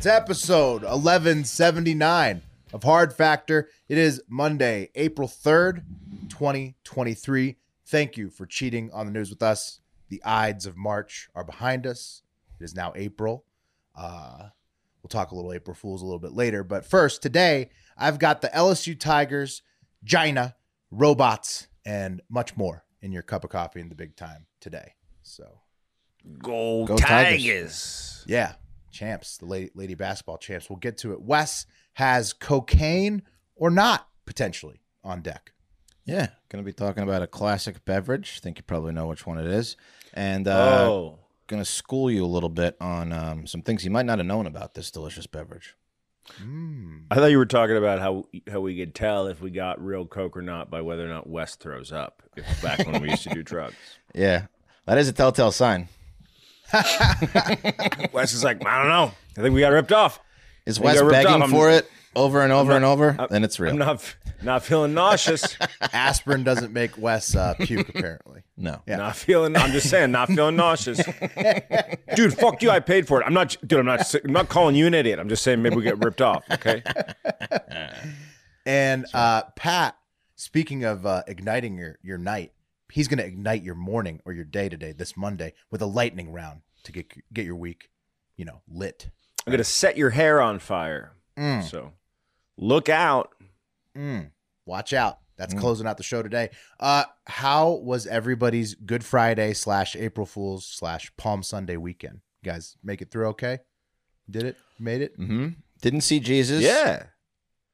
Welcome to episode 1179 of hard factor. It is monday april 3rd 2023 thank you for cheating on the news with us. The ides of march are behind us. It is now april. Uh we'll talk a little april fools a little bit later but first today i've got the lsu tigers China robots and much more in your cup of coffee in the big time today. So Go, Go Tigers. Tigers. Yeah, champs, the lady, lady basketball champs. We'll get to it. Wes has cocaine or not potentially on deck. Yeah, going to be talking about a classic beverage. I think you probably know which one it is. And uh, oh, going to school you a little bit on um, some things you might not have known about this delicious beverage. Mm. I thought you were talking about how how we could tell if we got real coke or not by whether or not Wes throws up. If back when we used to do drugs, Yeah, that is a telltale sign. Wes is like, I don't know. I think we got ripped off. Is Wes begging off. I'm- for it over and over not- and over? I'm- then it's real. I'm not not feeling nauseous. Aspirin doesn't make Wes uh, puke, apparently. no. Yeah. Not feeling. I'm just saying, not feeling nauseous. Dude, fuck you. I paid for it. I'm not. Dude, I'm not. I'm not calling you an idiot. I'm just saying maybe we get ripped off. Okay. And uh, Pat, speaking of uh, igniting your, your night, he's going to ignite your morning or your day today, this Monday, with a lightning round to get get your week, you know, lit. I'm gonna set your hair on fire. Mm. So look out. Mm, watch out. That's closing out the show today. Uh, how was everybody's Good Friday slash April Fools slash Palm Sunday weekend? You guys make it through okay? Did it? Made it? hmm Didn't see Jesus. Yeah.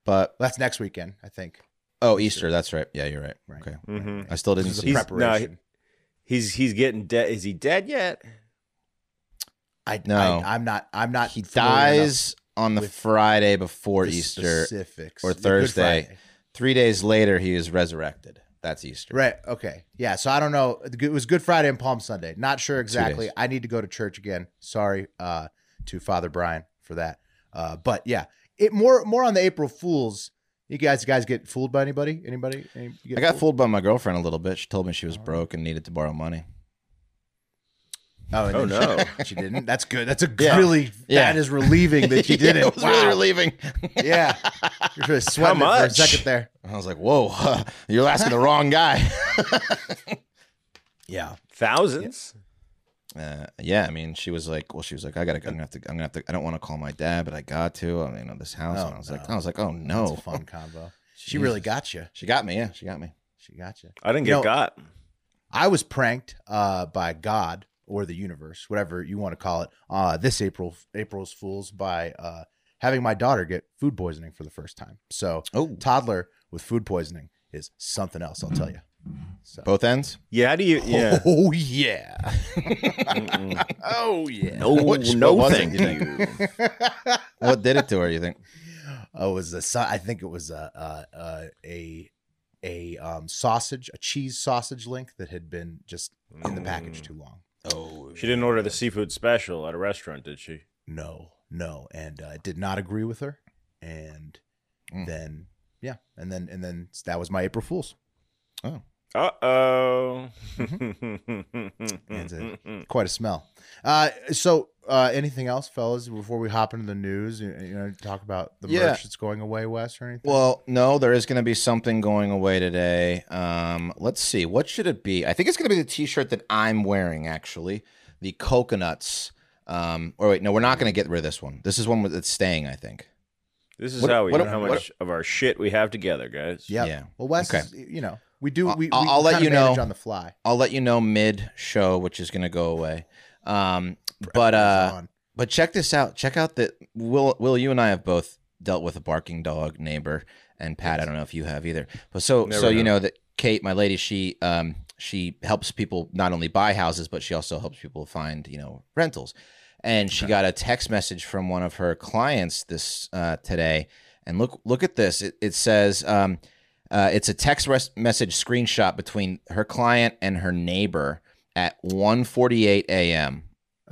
But, That's next weekend, I think. Oh, Easter. That's right. Yeah, you're right. Right. Okay. Mm-hmm. I still didn't This is see a He's- preparation. He's he's getting dead. Is he dead yet? I, No. I, I'm not. I'm not. He dies on the Friday before the Easter. specifics. or Thursday. Three days later, he is resurrected. That's Easter. Right. Okay. Yeah. So I don't know. It was Good Friday and Palm Sunday. Not sure exactly. I need to go to church again. Sorry uh, to Father Brian for that. Uh, but yeah, it more more on the April Fools. You guys, you guys get fooled by anybody? Anybody? Any, I got fooled by my girlfriend a little bit. She told me she was oh. broke and needed to borrow money. Oh, and Oh, then no. She, she didn't. That's good. That's a Yeah. really. Yeah. That is relieving that you Yeah, didn't. it was really Wow. relieving. Yeah. You're really sweating it for a much? second there. I was like, "Whoa, you're asking the wrong guy." Yeah. Thousands. Uh, yeah, I mean, she was like, "Well, she was like, I gotta, I'm gonna have to, I'm gonna have to. I don't want to call my dad, but I got to. I mean, this house." Oh, and I was like, no. I was like, "Oh That's no, a fun combo. She really got you. She got me. Yeah, she got me. She got you. I didn't You get know- got. I was pranked uh, by God or the universe, whatever you want to call it, uh, this April April's Fools by uh, having my daughter get food poisoning for the first time. So Oh, toddler with food poisoning is something else, I'll tell you. So. both ends. Yeah. How do you? Yeah. Oh yeah. Oh yeah. No, Which- no, what was it, thank you you. What did it to her? You think? Oh, it was a sa- I think it was a a a, a, a um, sausage, a cheese sausage link that had been just in the package too long. Oh, She didn't order the seafood special at a restaurant, did she? no, no, and uh, did not agree with her. And Mm. then, yeah, and then and then that was my April Fools. Oh, Uh oh. That's Quite a smell. Uh, so, uh, anything else, fellas, before we hop into the news? You, you know, talk about the Yeah. merch that's going away, West, or anything. Well, no, there is going to be something going away today. Um, let's see. What should it be? I think it's going to be the T-shirt that I'm wearing. Actually, the coconuts. Um, or wait, no, we're not going to get rid of this one. This is one that's staying. I think. This is What- how we what- know how what- much of our shit we have together, guys. yeah. yeah. Well, West, Okay. is, you know, we do. We, I'll- we I'll let you know. on the fly. I'll let you know mid show, which is going to go away. Um, but uh, But check this out. Check out that Will. Will you and I have both dealt with a barking dog neighbor, and Pat, I don't know if you have either. But so Never so you know that Kate, my lady, she um she helps people not only buy houses, but she also helps people find you know rentals. And she got a text message from one of her clients this uh, today, and look look at this. It, it says. Um, uh, it's a text res- message screenshot between her client and her neighbor at 1:48 a.m.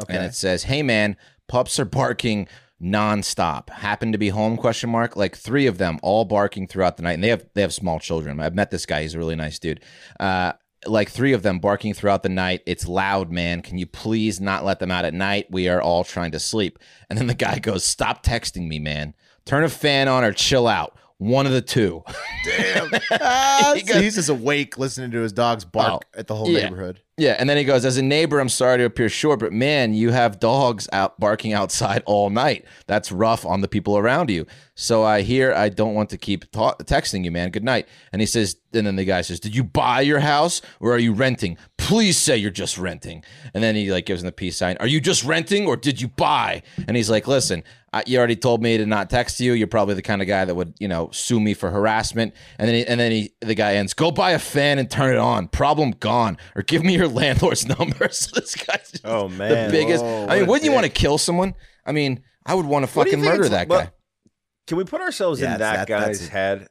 Okay. and it says, "Hey man, pups are barking nonstop. Happen to be home? Question mark. Like three of them, all barking throughout the night, and they have they have small children. I've met this guy. He's a really nice dude. Uh, like three of them barking throughout the night. It's loud, man. Can you please not let them out at night? We are all trying to sleep. And then the guy goes, "Stop texting me, man. Turn a fan on or chill out. One of the two. Damn. He so goes- he's just awake listening to his dogs bark Oh, at the whole yeah. neighborhood. Yeah, and then he goes, as a neighbor, I'm sorry to appear short, but man, you have dogs out barking outside all night. That's rough on the people around you. So I hear I don't want to keep ta- texting you, man. Good night. And he says, and then the guy says, "Did you buy your house or are you renting? Please say you're just renting." And then he like gives him the peace sign. Are you just renting or did you buy? And he's like, "Listen, I, you already told me to not text you. You're probably the kind of guy that would, you know, sue me for harassment." And then he, and then he the guy ends, "Go buy a fan and turn it on. Problem gone. Or give me your landlord's number." so this guy's just Oh, man, the biggest. Whoa, I mean, wouldn't you want to kill someone? I mean, I would want to What do you fucking murder that guy. Can we put ourselves Yeah, in that, that- guy's head?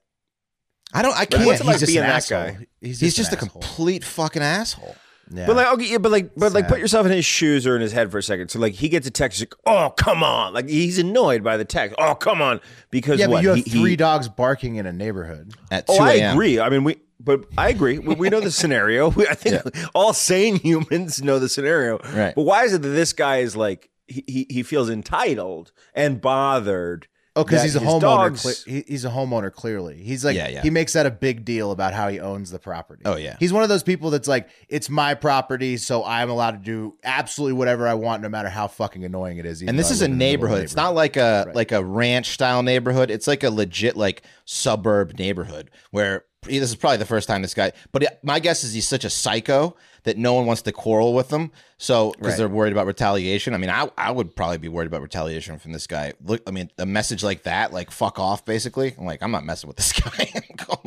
I don't. I can't. what's it like he's just being an that asshole. guy? He's just, He's just an a asshole. complete fucking asshole. Yeah. But like, okay, yeah, but like, but like, put yourself in his shoes or in his head for a second. So like, he gets a text, like, "Oh, come on!" Like he's annoyed by the text. Oh, come on, because yeah, what? but you have He- he- three dogs barking in a neighborhood. Oh, At two Oh, I agree. I mean, we, but I agree. We, we know the scenario. We, I think all sane humans know the scenario. Right. But why is it that this guy is like he he, he feels entitled and bothered? Oh, because he's a homeowner. dogs- cle- he, he's a homeowner. Clearly, he's like Yeah, yeah. he makes that a big deal about how he owns the property. Oh, yeah. he's one of those people that's like, it's my property, so I'm allowed to do absolutely whatever I want, no matter how fucking annoying it is. and this is a live in the middle of neighborhood. It's not like a Right. like a ranch style neighborhood. It's like a legit like suburb neighborhood where this is probably the first time this guy. But it, my guess is he's such a psycho that no one wants to quarrel with him. So because Right. they're worried about retaliation. I mean, I I would probably be worried about retaliation from this guy. Look, I mean, a message like that, like fuck off, basically. I'm like, I'm not messing with this guy.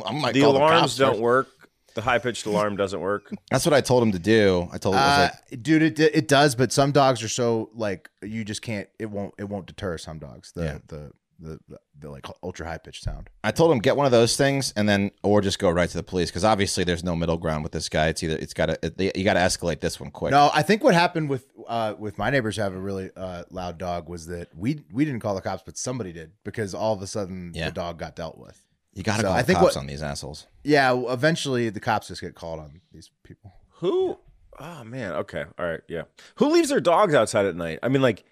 I'm like, The alarms don't work. The high pitched alarm doesn't work. That's what I told him to do. I told him, Uh, like, dude, it it does, but some dogs are so like you just can't. It won't. It won't deter some dogs. The Yeah. the, the the the like ultra high pitched sound. I told him get one of those things and then or just go right to the police because obviously there's no middle ground with this guy. It's either it's got to you got to escalate this one quick. No, I think what happened with uh with my neighbors who have a really uh loud dog was that we we didn't call the cops, but somebody did because all of a sudden Yeah. the dog got dealt with. You got to So call I the think cops what- on these assholes. Yeah, eventually the cops just get called on these people. Who? Oh man. Okay. All right. Yeah. Who leaves their dogs outside at night? I mean, like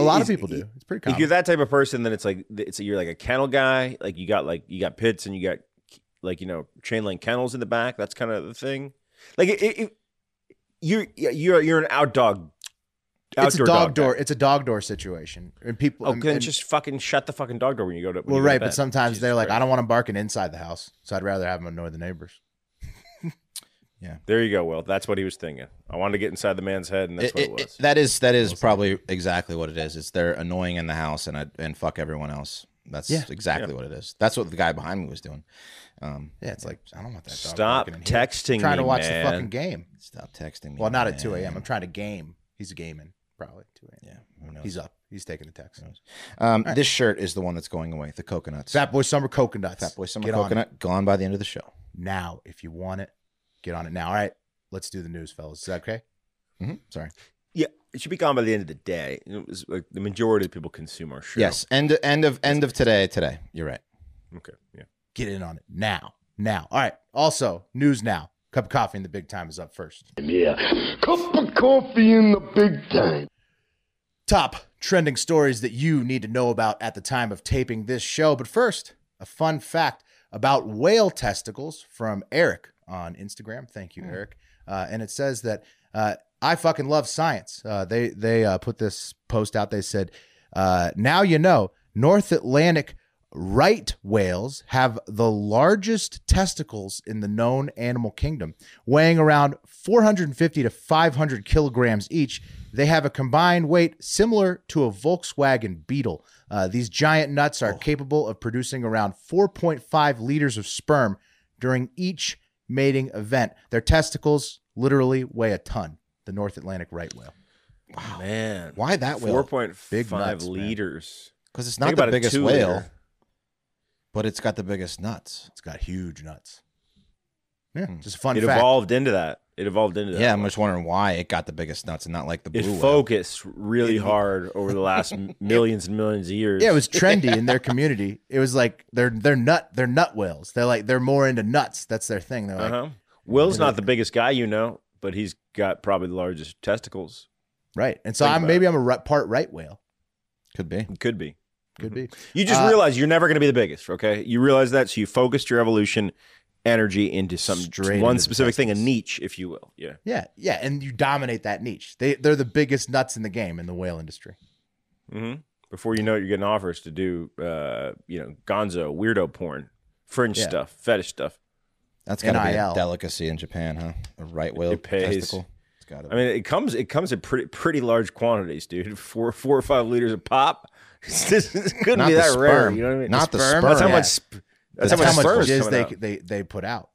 A lot of people do. It's pretty If you're that type of person, then it's like it's you're like a kennel guy. Like you got like you got pits and you got like you know chain link kennels in the back. That's kind of the thing. Like it, it, you're you're you're an out dog. it's a dog, guy. door. It's a dog door situation, and people. Oh, and- then and- just fucking shut the fucking dog door when you go to. well, go to right, but sometimes Jesus they're like, Christ. I don't want them barking inside the house, so I'd rather have them annoy the neighbors. There you go. Will. that's what he was thinking. I wanted to get inside the man's head, and that's It- what it- it it- was. that is that is probably exactly what it is. It's they're annoying in the house and I, and fuck everyone else. That's Yeah. exactly what it is. That's what the guy behind me was doing. Um, Yeah, it's like I don't want that. Dog Stop in texting I'm trying me, to watch man. the fucking game. stop texting me. Well, not at 2 a.m. I'm trying to game. He's gaming probably 2 a.m. Yeah, who knows? He's up. He's taking the text. Um, This shirt is the one that's going away. The coconuts. Fat Boy Summer Coconuts. Fat Boy Summer Get Coconut gone by the end of the show. now. If you want it, get on it now. All right, let's do the news, fellas. Is that okay? hmm Sorry. yeah, it should be gone by the end of the day. It was like the majority of people consume our show. Yes. End end of end of today. Today. You're right. Okay. Yeah. Get in on it now. Now. All right. Also, news now. Cup of coffee in the big time is up first. Yeah. Cup of coffee in the big time. top trending stories that you need to know about at the time of taping this show. But first, a fun fact about whale testicles from Eric on Instagram. Thank you, Eric. Uh, and it says that uh, I fucking love science. Uh, they they uh, put this post out. They said, uh, "Now you know North Atlantic right whales have the largest testicles in the known animal kingdom, weighing around 450 to 500 kilograms each. They have a combined weight similar to a Volkswagen Beetle. Uh, these giant nuts are capable of producing around 4.5 liters of sperm during each mating event. Their testicles literally weigh a ton. The North Atlantic right whale. Wow, man, Why that whale? four point Big five nuts, liters. Because it's Think not the biggest whale, liter. but it's got the biggest nuts. It's got huge nuts. Yeah, hmm. just a fun It fact. evolved into that. It evolved into that. Yeah, I'm just wondering why it got the biggest nuts and not like the It blue whale. focused really hard over the last millions and millions of years. Yeah, it was trendy in their community. It was like they're they're nut they're nut whales. They're like they're more into nuts. That's their thing. They're like Uh-huh. Will's not the biggest guy you know, but he's got probably the largest testicles. right. And so Think I'm maybe I'm a part right whale. Could be. Could be. Could be. You just Uh, realize you're never going to be the biggest, okay? You realize that, so you focused your evolution energy into some Straight one into specific thing, a niche, if you will. Yeah. Yeah, yeah, and you dominate that niche. They they're the biggest nuts in the game in the whale industry. hmm Before you know it, you're getting offers to do, uh, you know, gonzo, weirdo porn, fringe Yeah. stuff, fetish stuff. That's got to be a delicacy in Japan, huh? A right whale It pays. testicle. It's got to be. I mean, it comes it comes in pretty pretty large quantities, dude. Four four or five liters of pop. this couldn't Not be the that rare. You know what I mean? Not the sperm? That's how Yeah. much. sp- That's, That's how how much, much jizz they, out. they they put out.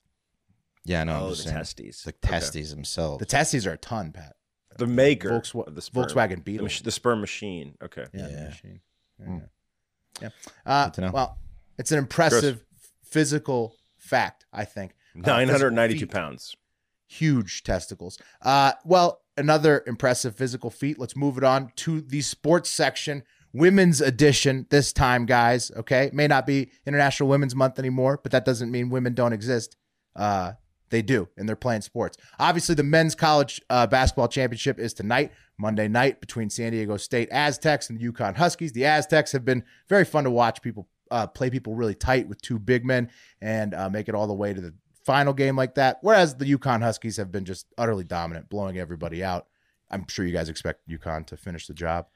Yeah, no, Oh, I'm the saying. testes. The Okay. testes themselves. The testes are a ton, Pat. The maker Volkswa- the sperm. Volkswagen The, Beetle. mach- the sperm machine. Okay. Yeah, the Yeah. machine. Yeah. yeah. Uh, Good to know. well, it's an impressive physical fact, I think. Uh, Nine hundred ninety-two pounds. huge testicles. Uh, well, another impressive physical feat. Let's move it on to the sports section, women's edition this time, guys. Okay, may not be International Women's Month anymore, but that doesn't mean women don't exist. Uh, they do, and they're playing sports. Obviously, the men's college uh, basketball championship is tonight, Monday night, between San Diego State Aztecs and the UConn Huskies. The Aztecs have been very fun to watch. People uh, play people really tight with two big men and uh, make it all the way to the final game like that. Whereas the UConn Huskies have been just utterly dominant, blowing everybody out. I'm sure you guys expect UConn to finish the job.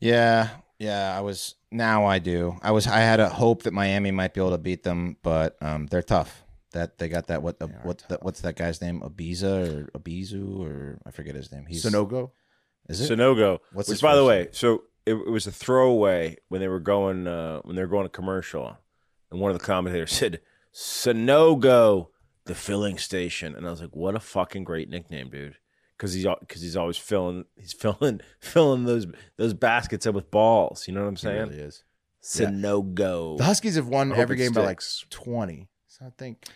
Yeah, yeah. I was now. I do. I was. I had a hope that Miami might be able to beat them, but um, they're tough. That they got that. What? The, are what? The, what's that guy's name? Abiza or Abizu or I forget his name. He's Sanogo. Is it? Sanogo. What's which, his by the way, so it, it was a throwaway when they were going uh, when they were going to commercial, and one of the commentators said Sanogo, the filling station, and I was like, what a fucking great nickname, dude. Because he's because he's always filling he's filling filling those those baskets up with balls. You know what I'm It saying? really is. Sanogo. The Huskies have won every it game by like 20. So I think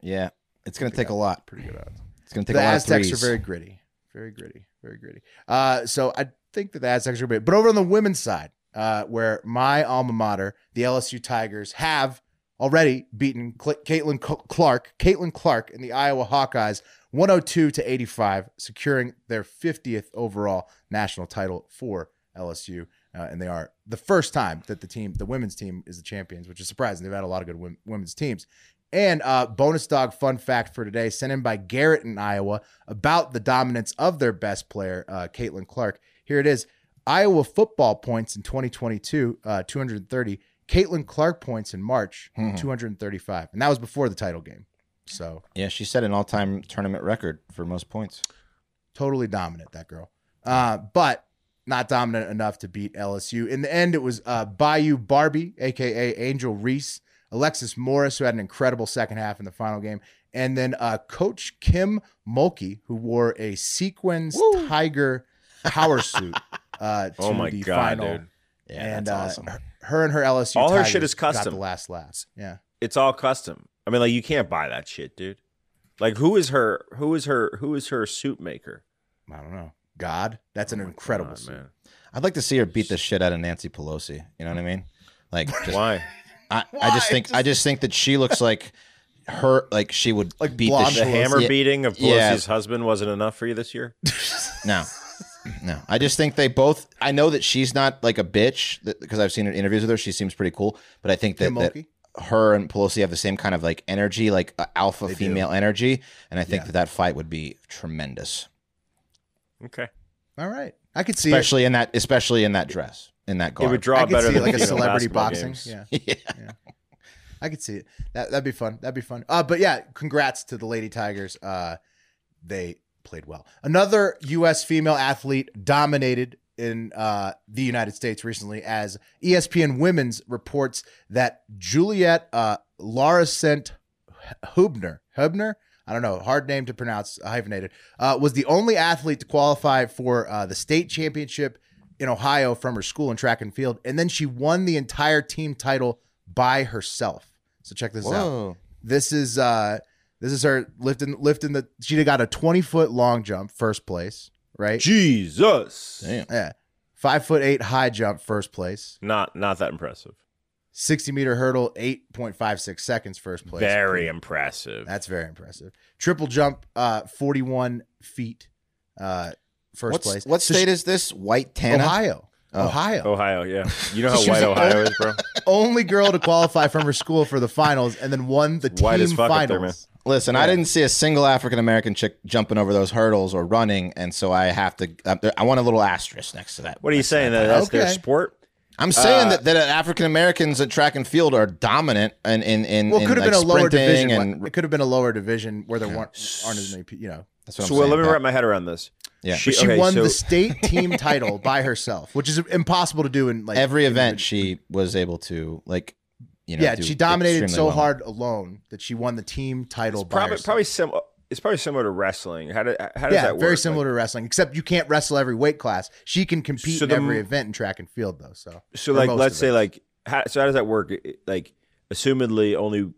Yeah, it's gonna take a lot. pretty good odds. It's gonna take the a lot Aztecs of are very gritty, very gritty, very gritty. Uh, so I think that the Aztecs are great. But over on the women's side, uh, where my alma mater, the LSU Tigers, have already beaten Cl- Caitlin C- Clark, Caitlin Clark, and the Iowa Hawkeyes, 102 to 85, securing their 50th overall national title for LSU. Uh, and they are the first time that the team, the women's team, is the champions, which is surprising. They've had a lot of good women's teams. And uh, bonus dog fun fact for today, sent in by Garrett in Iowa about the dominance of their best player, uh, Caitlin Clark. Here it is: Iowa football points in 2022, uh, 230. Caitlin Clark points in March, 235, and that was before the title game. So Yeah, she set an all-time tournament record for most points. totally dominant that girl uh, but not dominant enough to beat lsu in the end it was uh, bayou barbie aka angel reese alexis morris who had an incredible second half in the final game and then uh, coach kim mulkey who wore a sequins tiger power suit uh, to oh my the god, final dude! Yeah, and that's uh, awesome. Her, her and her lsu All her Tigers shit is got custom. the last laugh yeah It's all custom. I mean, like you can't buy that shit, dude. Like who is her? Who is her? Who is her suit maker? i don't know god that's an oh incredible God, suit man. I'd like to see her beat the shit out of Nancy Pelosi. You know what I mean? Like, just, Why? I, I just think I just think that she looks like her. Like she would Like beat the The shit. hammer Yeah. beating of Yeah. Pelosi's husband wasn't enough for you this year. No, no. I just think they both. I know that she's not like a bitch because I've seen her interviews with her. She seems pretty cool, but I think that, Kim that her and Pelosi have the same kind of like energy, like uh, alpha do. female energy, and I think Yeah. that that fight would be tremendous, Okay. all right i could see it. especially in that, especially in that dress. in that It would draw I could better see than like a celebrity boxing. games. Yeah. yeah. I could see it. That that'd be fun. That'd be fun. Uh, but yeah, congrats to the Lady Tigers. Uh, they played well. Another U.S. female athlete dominated in uh, the United States recently, as ESPN Women's reports that Juliet uh, Hubner Hubner. I don't know, hard name to pronounce, hyphenated. Uh, was the only athlete to qualify for uh, the state championship in Ohio from her school in track and field, and then she won the entire team title by herself. So check this out. This is uh this is her lifting lifting the she got a 20 foot long jump, first place, right? Jesus. Damn. Yeah. Five foot eight high jump, first place. Not not that impressive. 60 meter hurdle, 8.56 seconds, first place. Very impressive. That's very impressive. Triple jump, uh, 41 feet, uh, first What's, place. what So state she- is this? White Tana? Ohio. Oh. Ohio. Ohio, yeah. You know how white Ohio only- is, bro? Only girl to qualify from her school for the finals and then won the white team as fuck up there, finals. Listen, I didn't see a single African American chick jumping over those hurdles or running, and so I have to. I want a little asterisk next to that. What are you saying? That that's their sport? I'm saying Uh, that, that African Americans at track and field are dominant in in in, Well, it in, could have like, been a lower division. and it could have been a lower division where there weren't aren't as many. You know, that's what So I'm well, saying. let me wrap my head around this. Yeah. She, she okay, won so- the state team title by herself, which is impossible to do in like Every event individual- she was able to like, you know, yeah, she dominated so well. hard alone that she won the team title by probably probably similar. It's probably similar to wrestling. How, do, how does yeah, that work? very similar to wrestling, except you can't wrestle every weight class. She can compete So in the- every event in track and field, though. So, So like, let's say like, how, so how does that work? Like, assumedly, only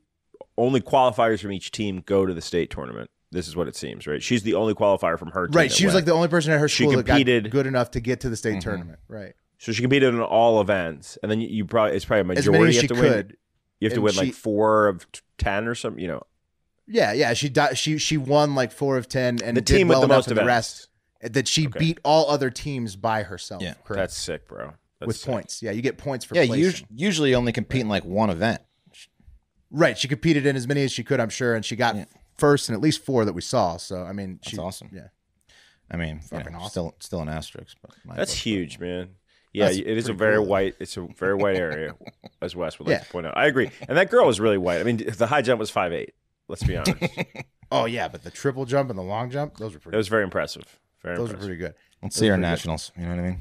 only qualifiers from each team go to the state tournament. This is what it seems, right? She's the only qualifier from her team. right, she was went. like the only person at her She school that competed- got good enough to get to the state mm-hmm. tournament. Right, so she competed in all events, and then you, you probably it's probably a as many as you she have to win. could. You have to and win she- like four of t- ten or something. You know, Yeah, yeah, she di- she she won like four of ten, and the did team well with the enough most in the rest eh, that she Okay. beat all other teams by herself. Yeah, correct. That's sick, bro. That's with sick. points. Yeah, you get points for Yeah, placing. us- usually only compete in like one event. Right, she competed in as many as she could, I'm sure, and she got Yeah. first in at least four that we saw. So I mean, That's she, awesome. Yeah, I mean, you Fucking know, awesome. still still an asterisk, but my That's book. huge, man. Yeah, That's it is a very cool. white. It's a very white area, as Wes would like Yeah. to point out. I agree, and that girl was really white. I mean, the high jump was five eight. Let's be honest, Oh yeah, but the triple jump and the long jump, those were pretty. It was very impressive. Very those were pretty good. Let's see our pretty good. nationals. You know what I mean?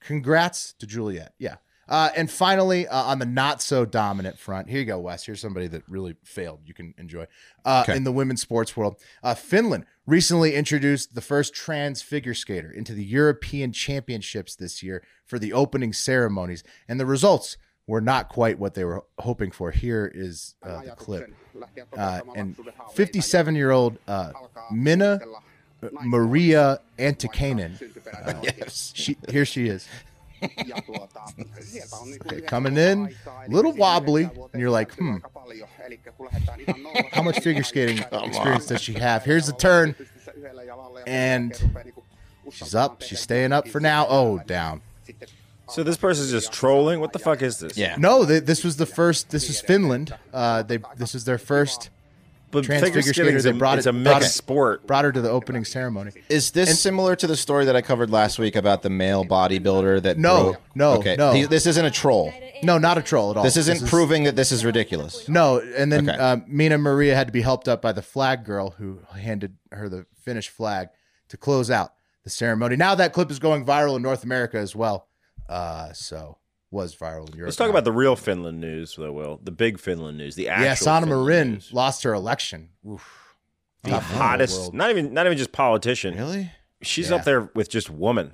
Congrats to Juliet. Yeah. Uh, and finally, uh, on the not so dominant front, here you go, Wes. Here's somebody that really failed. You can enjoy uh, Okay. in the women's sports world. Uh, Finland recently introduced the first trans figure skater into the European Championships this year for the opening ceremonies, and the results were not quite what they were hoping for. Here is uh, the clip. Uh, and 57 year old uh, Minna Maria Antikainen. Yes. She here she is. Okay, coming in, a little wobbly, and you're like, hmm, how much figure skating experience does she have? Here's the turn, and she's up. She's staying up for now. Oh, down. So this person's just trolling. What the fuck is this? Yeah. No, th- this was the first. This is Finland. Uh, they this is their first. But Trans figure figure skating is skater, a, they brought it's it- a brought mixed it- sport. Brought her to the opening ceremony. Is this similar to the story that I covered last week about the male bodybuilder that No, broke- no, okay no. He- this isn't a troll. No, not a troll at all. This isn't is- proving that this is ridiculous. No, and then Okay. uh, Minna Maria had to be helped up by the flag girl who handed her the Finnish flag to close out the ceremony. Now that clip is going viral in North America as well. Uh, so was viral in Europe. Let's talk now. about the real Finland news, though. Will the big Finland news? The actual yeah. Sanna Marin news. lost her election. Oof. the Tough one in hottest. world. Not even not even just politician. Really? She's Yeah. up there with just woman.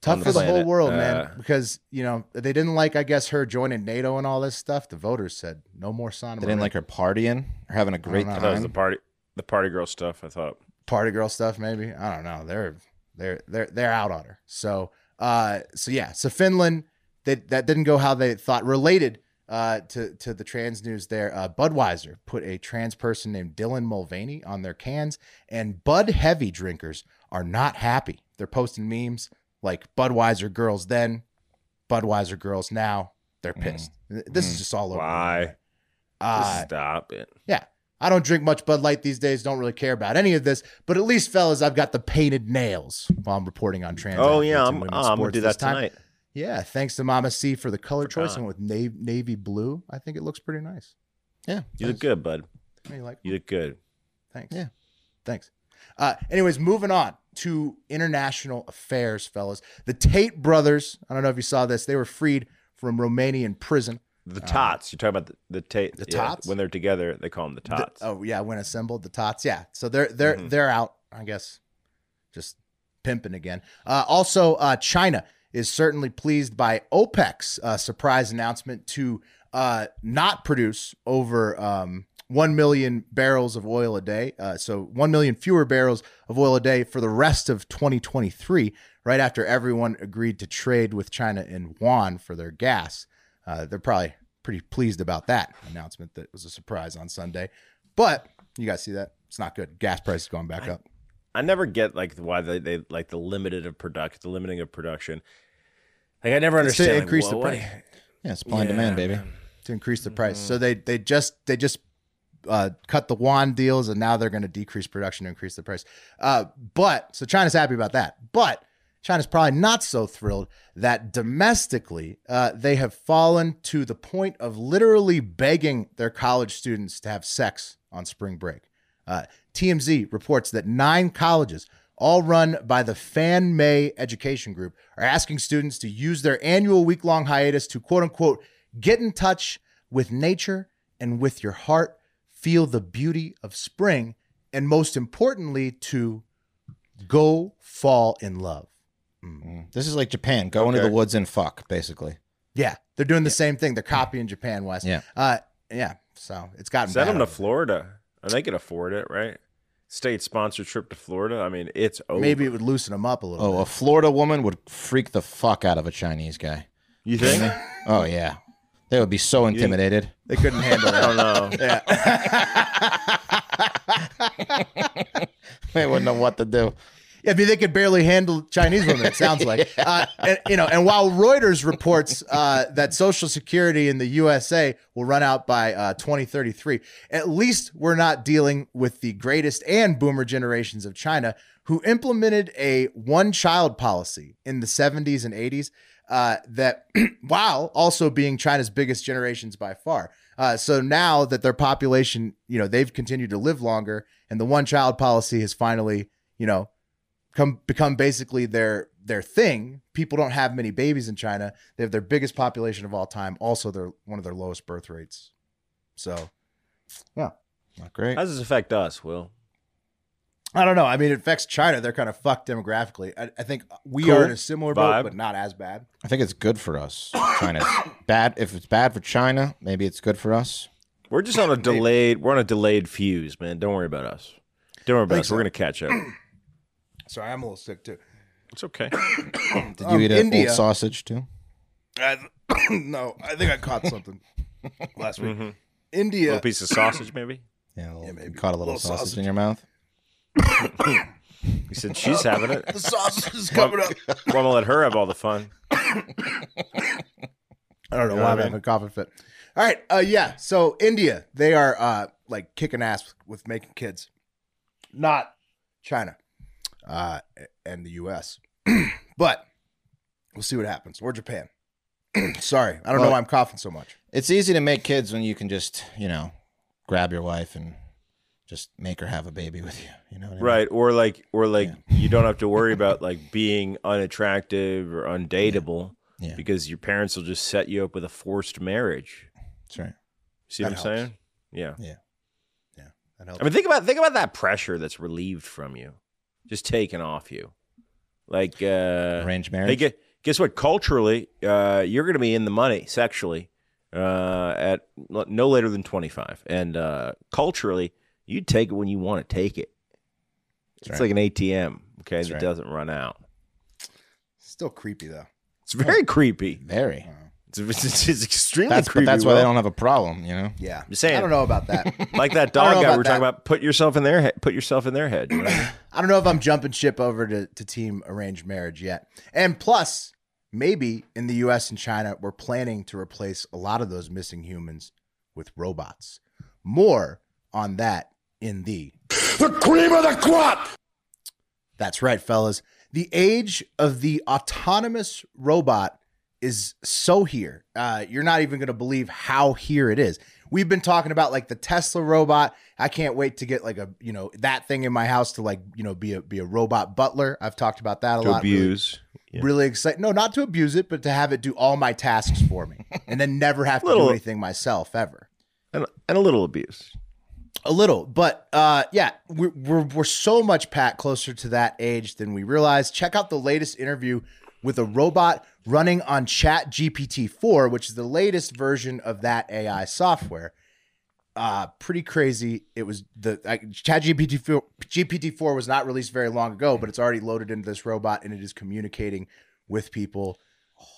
Tough the for the whole world, Uh, man. Because you know they didn't like, I guess, her joining NATO and all this stuff. The voters said no more Sanna. They didn't like her partying or having a great know. I thought it was the party, the party girl stuff. I thought. party girl stuff maybe i don't know they're they're they're they're out on her so uh so yeah so finland that that didn't go how they thought related uh to to the trans news there uh budweiser put a trans person named dylan mulvaney on their cans and bud heavy drinkers are not happy they're posting memes like budweiser girls then budweiser girls now they're pissed this is just all over Why? uh, Stop it. yeah. I don't drink much Bud Light these days. Don't really care about any of this. But at least, fellas, I've got the painted nails while I'm reporting on trans. Oh yeah, I'm, oh, I'm gonna do that time. Yeah, thanks to Mama C for the color choice. Forgot. and with navy, navy blue. I think it looks pretty nice. Yeah. You look good, bud. You like? You look good. Thanks. Yeah. Thanks. Uh, anyways, moving on to international affairs, fellas. The Tate brothers. I don't know if you saw this. They were freed from Romanian prison. The tots. You're talking about the, the Tate. The yeah, tots? When they're together, they call them the The- tots. oh yeah, when assembled, the tots. Yeah, so they're they're Mhm. they're out. I guess just pimping again. Uh, also, uh, China is certainly pleased by OPEC's uh, surprise announcement to uh, not produce over um, one million barrels of oil a day. Uh, so one million fewer barrels of oil a day for the rest of 2023. Right after everyone agreed to trade with China in yuan for their gas. Uh, they're probably pretty pleased about that announcement that was a surprise on Sunday. But you guys see that? It's not good. Gas prices going back up. I never get like why they, they like the limited of product, the limiting of production. Like I never It's to understand. like, increase the price. Yeah, supply and Yeah, demand, baby. man. to increase the price. So they they just they just uh, cut the yuan deals and now they're going to decrease production to increase the price. Uh, but so China's happy about that. But China's probably not so thrilled that domestically uh, they have fallen to the point of literally begging their college students to have sex on spring break. Uh, TMZ reports that nine colleges, all run by the Fan Mei Education Group, are asking students to use their annual week long hiatus to quote unquote get in touch with nature and with your heart, feel the beauty of spring, and most importantly, to go fall in love. Mm. This is like Japan. Go into the woods and fuck, basically. Yeah, they're doing the same thing. They're copying Japan, Wes. Yeah. Uh, yeah. So it's gotten Send bad them to. Florida. And they can afford it, right? State sponsored trip to Florida. I mean, it's over. Maybe it would loosen them up a little Oh, bit. a Florida woman would freak the fuck out of a Chinese guy. you think? Oh yeah, they would be so intimidated. They couldn't handle it. I don't know. Yeah. They wouldn't know what to do. I mean, they could barely handle Chinese women. It sounds like, uh, and, you know. And while Reuters reports uh, that Social Security in the USA will run out by uh, 2033, at least we're not dealing with the greatest and boomer generations of China, who implemented a one-child policy in the 70s and 80s. Uh, that while also being China's biggest generations by far. Uh, so now that their population, you know, they've continued to live longer, and the one-child policy has finally, you know, come become basically their their thing. People don't have many babies in China. They have their biggest population of all time. Also, they're one of their lowest birth rates. So, yeah, Not great. How does this affect us, Will? I don't know. I mean, it affects China. They're kind of fucked demographically. I, I think we Cool. are in a similar boat, Vibe. but not as bad. I think it's good for us. China's bad. If it's bad for China, maybe it's good for us. We're just on a delayed. We're on a delayed fuse, man. Don't worry about us. Don't worry about think us. We're gonna catch up. Sorry, I'm a little sick too. It's okay. Did you Um, eat an India- old sausage too? no, I think I caught something last week. Mhm. A India. little piece of sausage, maybe. Yeah, a little- maybe. you caught a little, Little sausage, sausage. in your mouth. He said she's having it. The sausage is coming up. well, I'm gonna let her have all the fun. I don't know You know why what I'm I having a coughing fit. All right. Uh, yeah. So India, they are uh, like kicking ass with making kids, not China, uh, and the U.S. but we'll see what happens. Or Japan. Sorry, I don't know why I'm coughing so much. It's easy to make kids when you can just, you know, grab your wife and just make her have a baby with you. You know what I mean? Right. Or like or like you don't have to worry about like being unattractive or undateable Yeah. because your parents will just set you up with a forced marriage. That's right. See That what I'm helps. saying? Yeah. Yeah. Yeah. That helps. I mean think about think about that pressure that's relieved from you. Just taken off you. Like uh Arranged Hey, marriage. gu- guess what? Culturally, uh, you're going to be in the money sexually uh, at no later than 25. And uh, culturally, you take it when you want to take it. it's right. like an ATM, okay, That's that right. doesn't run out. Still creepy though. It's very creepy. Very. It's, it's, it's extremely That's but creepy. that's why they don't have a problem. You know. Yeah. Just saying. I don't know about that. like that I don't know dog guy about we were talking about. Put yourself in their head. Put yourself in their head. you know? I don't know if I'm jumping ship over to, to team arranged marriage yet. And plus, maybe in the US and China, we're planning to replace a lot of those missing humans with robots. More on that in the. The cream of the crop! That's right, fellas. The age of the autonomous robot is so here. Uh, you're not even going to believe how here it is. We've been talking about like the Tesla robot. I can't wait to get like a you know that thing in my house to like you know be a be a robot butler. I've talked about that a To lot. Really- abuse. Yeah. Really excited. No, not to abuse it, but to have it do all my tasks for me and then never have to Little- do anything myself ever. And, and a little abuse. A little, but uh, yeah, we're, we're we're so much Pat closer to that age than we realize. Check out the latest interview with a robot running on Chat GPT four, which is the latest version of that AI software. Uh, pretty crazy. It was the I, Chat GPT four GPT four was not released very long ago, but it's already loaded into this robot and it is communicating with people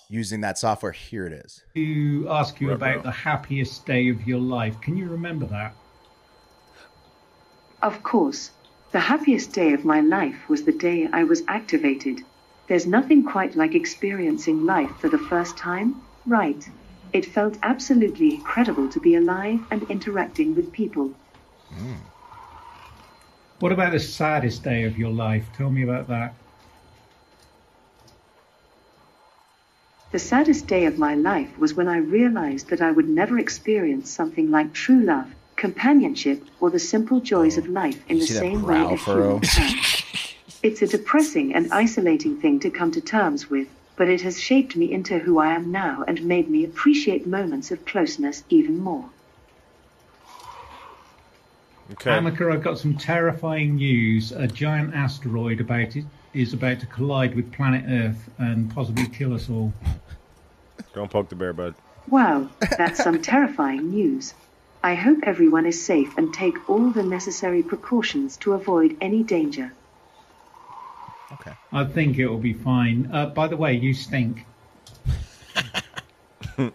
using that software. Here it is. to ask you Ruh-roh. about the happiest day of your life. Can you remember that? Of course. The happiest day of my life was the day I was activated. There's nothing quite like experiencing life for the first time, right? It felt absolutely incredible to be alive and interacting with people. Hmm. What about the saddest day of your life? Tell me about that. The saddest day of my life was when I realized that I would never experience something like true love, companionship, or the simple joys of life in the same way brow a furrow? can. It's a depressing and isolating thing to come to terms with, but it has shaped me into who I am now and made me appreciate moments of closeness even more. Okay. Ameca, I've got some terrifying news. A giant asteroid about it is about to collide with planet Earth and possibly kill us all. Don't poke the bear, bud. Wow, that's some terrifying news. I hope everyone is safe and take all the necessary precautions to avoid any danger. Okay. I think it will be fine. Uh, by the way, you stink.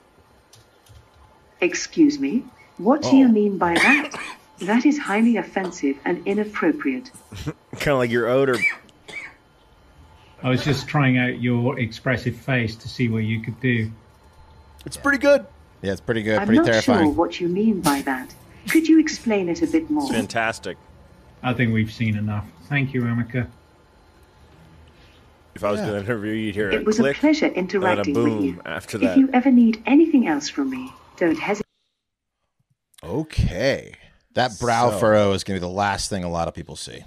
Excuse me? What do you mean by that? That is highly offensive and inappropriate. Kind of like your odor. I was just trying out your expressive face to see what you could do. It's pretty good. Yeah, it's pretty good. I'm pretty not terrifying. sure what you mean by that. Could you explain it a bit more? It's fantastic. I think we've seen enough. Thank you, Ameca. If I was Yeah. doing an interview, you'd hear a It was a pleasure and then a interacting with boom you. after that, If you ever need anything else from me, don't hesitate. Okay. That brow So- furrow is going to be the last thing a lot of people see.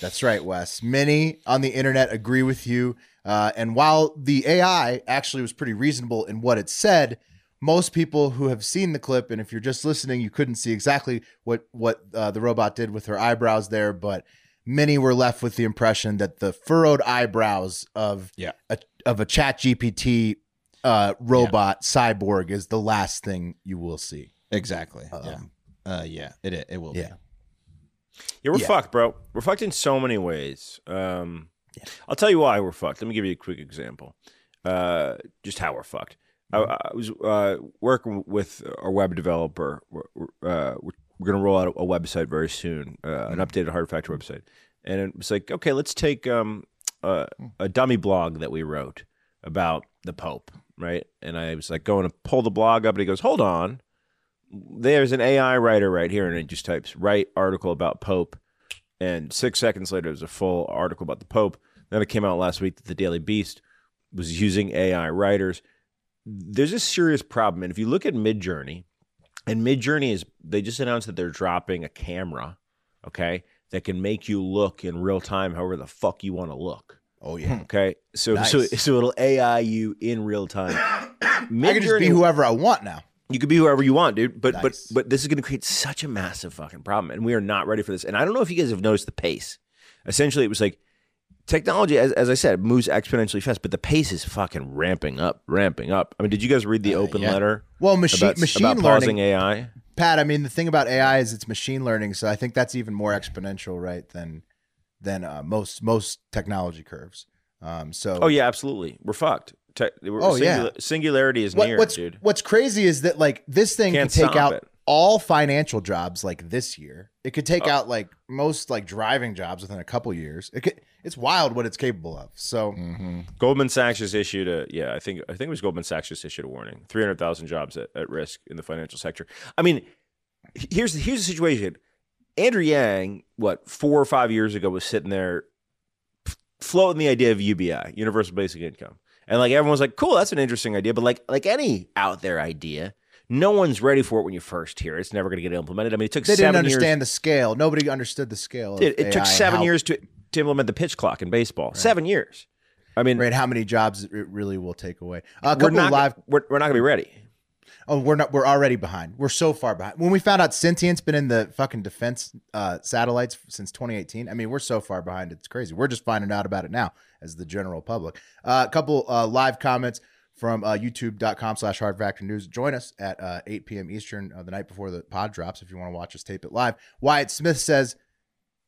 That's right, Wes. Many on the internet agree with you. Uh, and while the AI actually was pretty reasonable in what it said, most people who have seen the clip, and if you're just listening, you couldn't see exactly what what uh, the robot did with her eyebrows there, but many were left with the impression that the furrowed eyebrows of Yeah. a, of a Chat GPT uh, robot cyborg is the last thing you will see. Exactly. Um, yeah. Uh, yeah. It it will. Yeah. Be. Yeah, we're Yeah. fucked, bro. We're fucked in so many ways. Um, I'll tell you why we're fucked. Let me give you a quick example. Uh, just how we're fucked. I, I was uh, working with our web developer. We're, we're, uh, we're, we're going to roll out a website very soon, uh, an updated Hard Factor website. And it was like, okay, let's take um, a, a dummy blog that we wrote about the Pope, right? And I was like going to pull the blog up, and he goes, hold on there's an AI writer right here, and it just types write article about Pope, and six seconds later, there's a full article about the Pope. Then it came out last week that the Daily Beast was using AI writers. There's a serious problem, and if you look at Midjourney, and Midjourney is they just announced that they're dropping a camera, okay, that can make you look in real time, however the fuck you want to look. Oh yeah. Okay, so Nice. so so it'll AI you in real time. I can just be whoever I want now. you could be whoever you want, dude. But Nice. but but this is going to create such a massive fucking problem, and we are not ready for this. And I don't know if you guys have noticed the pace. Essentially, it was like technology, as, as I said, moves exponentially fast, but the pace is fucking ramping up, ramping up. I mean, did you guys read the open yeah. letter? Well, machine about, machine about learning. pausing AI. Pat, I mean, the thing about AI is it's machine learning, so I think that's even more exponential, right, than than uh, most most technology curves. Um, so, Oh yeah, absolutely. We're fucked. Te- we're, Oh, yeah. singularity is what, near, what's dude. what's crazy is that like this thing Can't could take out it. All financial jobs like this year. It could take oh. out like most like driving jobs within a couple years. It could, it's wild what it's capable of. So, mm-hmm. Goldman Sachs just issued a yeah, I think I think it was Goldman Sachs just issued a warning. Three hundred thousand jobs at, at risk in the financial sector. I mean, here's the here's the situation. Andrew Yang, what four or five years ago, was sitting there floating the idea of UBI, universal basic income, and like everyone's like, "Cool, that's an interesting idea." But like like any out there idea, no one's ready for it when you first hear it. It's never going to get implemented. I mean, it took They seven didn't understand years. the scale. Nobody understood the scale. It, it took seven how- years to to implement the pitch clock in baseball. Seven years. I mean, Right, how many jobs it really will take away? A we're not live. we're, we're not going to be ready. Oh, we're not. We're already behind. We're so far behind. When we found out sentient's been in the fucking defense uh, satellites since 2018. I mean, we're so far behind. It's crazy. We're just finding out about it now as the general public. Uh, a couple uh, live comments from uh, youtube.com slash hard factor news. Join us at uh, 8 p.m. Eastern uh, the night before the pod drops if you want to watch us tape it live. Wyatt Smith says,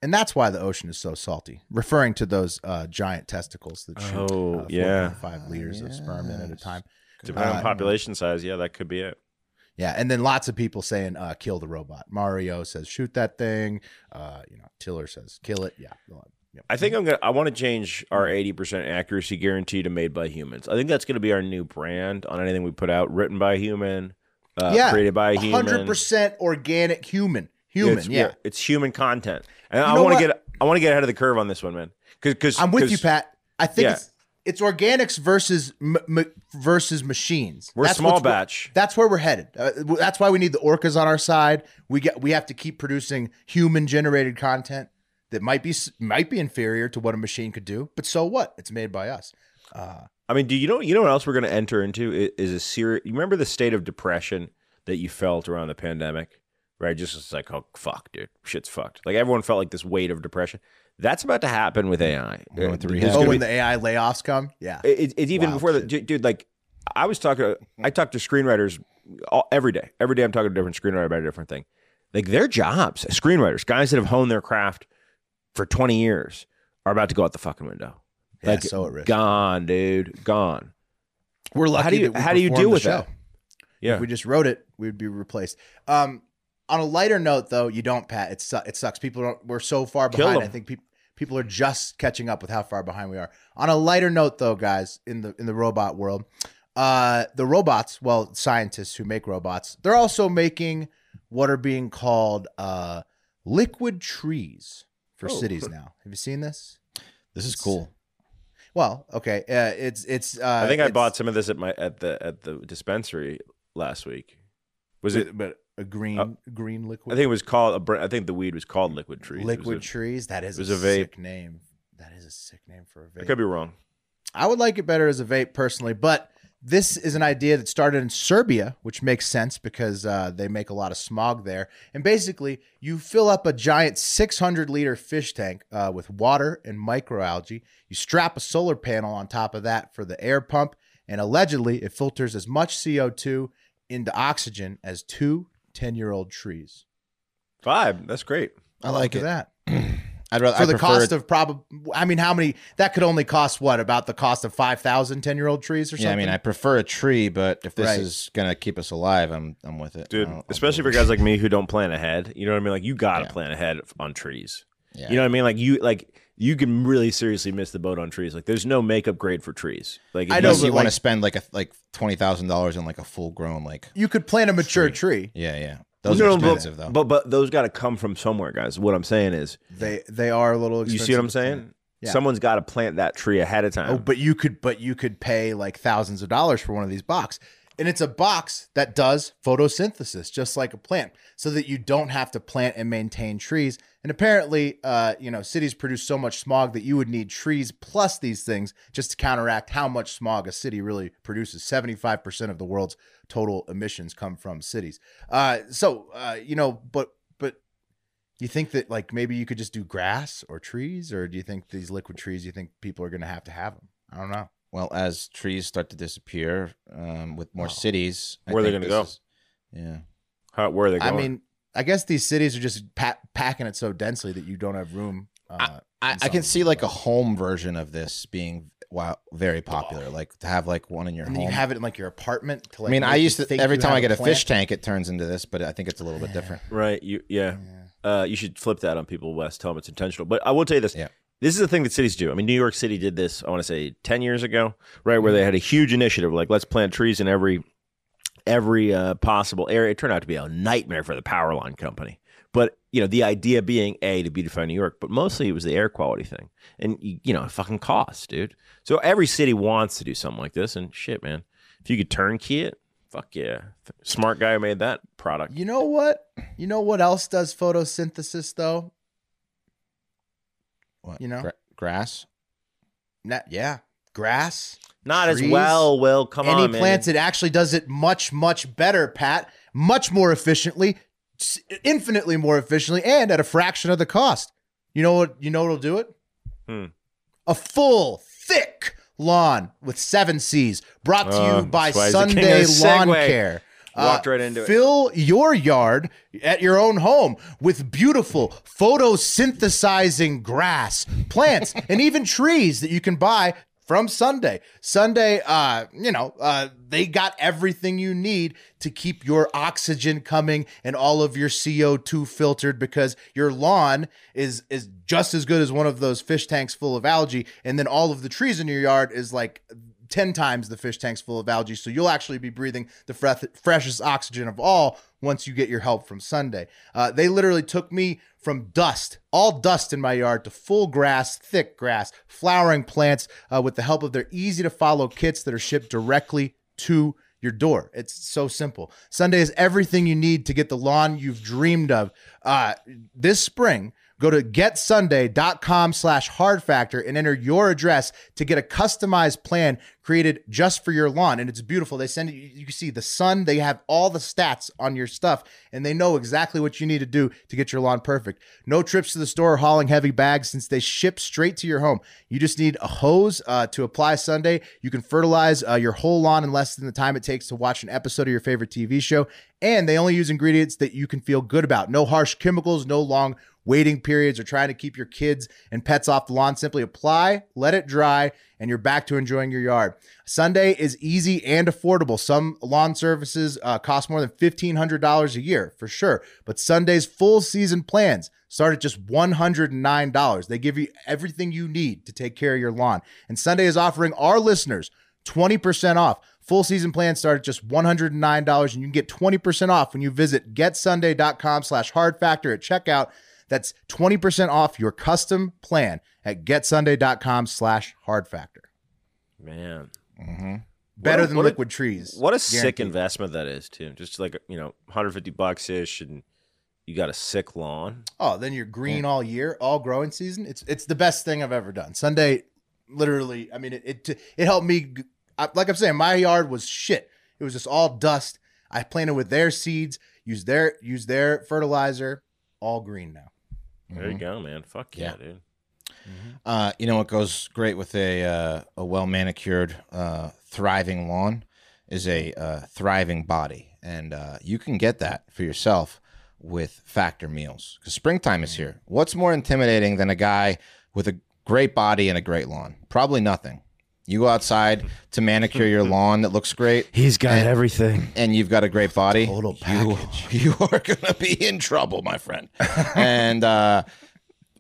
and that's why the ocean is so salty, referring to those uh, giant testicles that shoot Oh, uh, yeah. 4.5 liters of sperm in at a time. Depending Uh, on population size, yeah, that could be it. Yeah, and then lots of people saying uh, "kill the robot." Mario says "shoot that thing." Uh, you know, Tiller says "kill it." Yeah, yeah. I think I'm gonna. I want to change our 80% accuracy guarantee to made by humans. I think that's gonna be our new brand on anything we put out. Written by a human, uh, yeah, created by a human. hundred percent organic human. Human, It's, yeah. it's human content, and I want to get. I want to get ahead of the curve on this one, man. Because I'm with you, Pat. I think Yeah. it's it's organics versus m- m- versus machines. We're That's small batch. That's where we're headed. Uh, that's why we need the orcas on our side. We get we have to keep producing human generated content that might be might be inferior to what a machine could do. But so what? It's made by us. Uh, I mean, do you know? You know what else we're going to enter into I- is a serious. You remember the state of depression that you felt around the pandemic, right? Just it's like, oh fuck, dude, shit's fucked. Like everyone felt like this weight of depression. That's about to happen with AI. Going with the oh, gonna when be- the AI layoffs come, yeah. It, it's even Wild before the shit. dude, dude, Like I was talking, I talk to screenwriters all, every day. Every day, I'm talking to a different screenwriter about a different thing. Like their jobs, screenwriters, guys that have honed their craft for 20 years, are about to go out the fucking window. Yeah, like so at risk. gone, dude, gone. We're lucky. How do you how do you deal with that? Yeah, If we just wrote it, we'd be replaced. Um, on a lighter note, though, you don't, Pat. It su- it sucks. People don't. We're so far behind. I think people people are just catching up with how far behind we are. On a lighter note, though, guys, in the in the robot world, uh, the robots, well, scientists who make robots, they're also making what are being called uh, liquid trees for Oh. cities now. Have you seen this? This is cool. Well, okay, uh, it's it's. Uh, I think I bought some of this at my at the at the dispensary last week. Was it? but a green Uh, green liquid. I think it was called. A, I think the weed was called Liquid Tree. It was Liquid a- trees. That is it was a, a vape. sick name. That is a sick name for a vape. I could be wrong. I would like it better as a vape personally, but this is an idea that started in Serbia, which makes sense because uh, they make a lot of smog there. And basically, you fill up a giant 600 liter fish tank uh, with water and microalgae. You strap a solar panel on top of that for the air pump, and allegedly, it filters as much CO2 into oxygen as two 10 year old trees. Five. That's great. I like it. that. I'd rather for I the cost it- of probably i mean how many that could only cost what about the cost of 5000 10 year old trees or something Yeah, I mean, I prefer a tree, but if this Right. is gonna keep us alive, I'm I'm with it. dude. I'll- I'll especially for guys like me who don't plan ahead. You know what I mean? Like you got to Yeah. plan ahead on trees. Yeah. You know what I mean? Like you like you can really seriously miss the boat on trees. Like there's no makeup grade for trees. Like I if know, Unless but you want to spend like a like twenty thousand dollars on like a full grown like you could plant a mature tree yeah yeah those No, are no, but- expensive though. But but those got to come from somewhere, guys. What I'm saying is, they they are a little you see what I'm saying? Yeah. Someone's got to plant that tree ahead of oh, time. oh but you could but you could pay like thousands of dollars for one of these box and it's a box that does photosynthesis just like a plant so that you don't have to plant and maintain trees. And apparently uh, you know cities produce so much smog that you would need trees plus these things just to counteract how much smog a city really produces. 75% of the world's total emissions come from cities. Uh, so uh, you know but but you think that like maybe you could just do grass or trees? Or do you think these liquid trees you think people are going to have to have them i don't know well, as trees start to disappear um, with more cities, I Where are they gonna go? is- Yeah, How, where are they going? I mean, I guess these cities are just pa- packing it so densely that you don't have room. Uh, I, in I can see like a home version of this being wow very popular. Like to have like one in your and home. you have it in like your apartment. To, like, I mean, I used to think every time I get a plant. fish tank, it turns into this, but I think it's a little bit different. right? You yeah. Uh, you should flip that on people west. Tell them it's intentional. But I will tell you this. Yeah. This is the thing that cities do. I mean, New York City did this. I want to say ten years ago, right, where they had a huge initiative like let's plant trees in every every uh, possible area. It turned out to be a nightmare for the power line company. But you know, the idea being a to beautify New York, but mostly it was the air quality thing, and you, you know, it fucking costs, dude. So every city wants to do something like this, and shit, man, if you could turnkey it, fuck yeah, smart guy who made that product. You know what? You know what else does photosynthesis though? What? You know? Gra- grass. Not, yeah, grass. Not as trees, well, Will. Come Any on, man. plants, it actually does it much, much better, Pat. Much more efficiently, infinitely more efficiently, and at a fraction of the cost. You know what? You know what'll do it? Hmm. A full, thick lawn with seven C's. Brought to Oh, you by that's why he's the king of Sunday Lawn segue. Care. Uh, Walked right into it. Fill your yard at your own home with beautiful photosynthesizing grass, plants, and even trees that you can buy from Sunday. Sunday, uh, you know, uh, they got everything you need to keep your oxygen coming and all of your CO2 filtered because your lawn is is just as good as one of those fish tanks full of algae, and then all of the trees in your yard is like 10 times the fish tanks full of algae. So you'll actually be breathing the fre- freshest oxygen of all once you get your help from Sunday. Uh, they literally took me from dust, all dust in my yard, to full grass, thick grass, flowering plants uh, with the help of their easy to follow kits that are shipped directly to your door. It's so simple. Sunday is everything you need to get the lawn you've dreamed of. Uh, this spring, go to getsunday.com slash hard factor and enter your address to get a customized plan created just for your lawn. And it's beautiful. They send you you can see the sun they have all the stats on your stuff and they know exactly what you need to do to get your lawn perfect. No trips to the store hauling heavy bags since they ship straight to your home. You just need a hose uh, to apply sunday. You can fertilize uh, your whole lawn in less than the time it takes to watch an episode of your favorite tv show. And they only use ingredients that you can feel good about. No harsh chemicals no long waiting periods or trying to keep your kids and pets off the lawn. Simply apply, let it dry, and you're back to enjoying your yard. Sunday is easy and affordable. Some lawn services uh, cost more than $1,500 a year for sure, but Sunday's full season plans start at just $109. They give you everything you need to take care of your lawn. And Sunday is offering our listeners 20% off. Full season plans start at just $109 and you can get 20% off when you visit getsunday.com slash hard factor at checkout. That's 20% off your custom plan at getsunday.com slash hard factor. man. Mm-hmm. Better a- than what a- liquid trees. What a sick investment that is, too. Just like you know, 150 bucks ish, and you got a sick lawn. Oh, then you're green all year, all growing season. It's it's the best thing I've ever done. Sunday, literally. I mean, it it, it helped me. like I'm saying, my yard was shit. It was just all dust. I planted with their seeds, used their used their fertilizer, all green now. There you go, man. Fuck yeah, dude. Uh, you know what goes great with a uh, a well manicured, uh, thriving lawn is a uh, thriving body, and uh, you can get that for yourself with Factor Meals because springtime is here. What's more intimidating than a guy with a great body and a great lawn? Probably nothing. You go outside to manicure your lawn that looks great, He's got And- everything. and you've got a great body, Total you, you are going to be in trouble, my friend. and uh,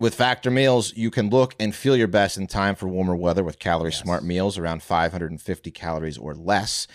with Factor Meals, you can look and feel your best in time for warmer weather with calorie smart meals around 550 calories or less.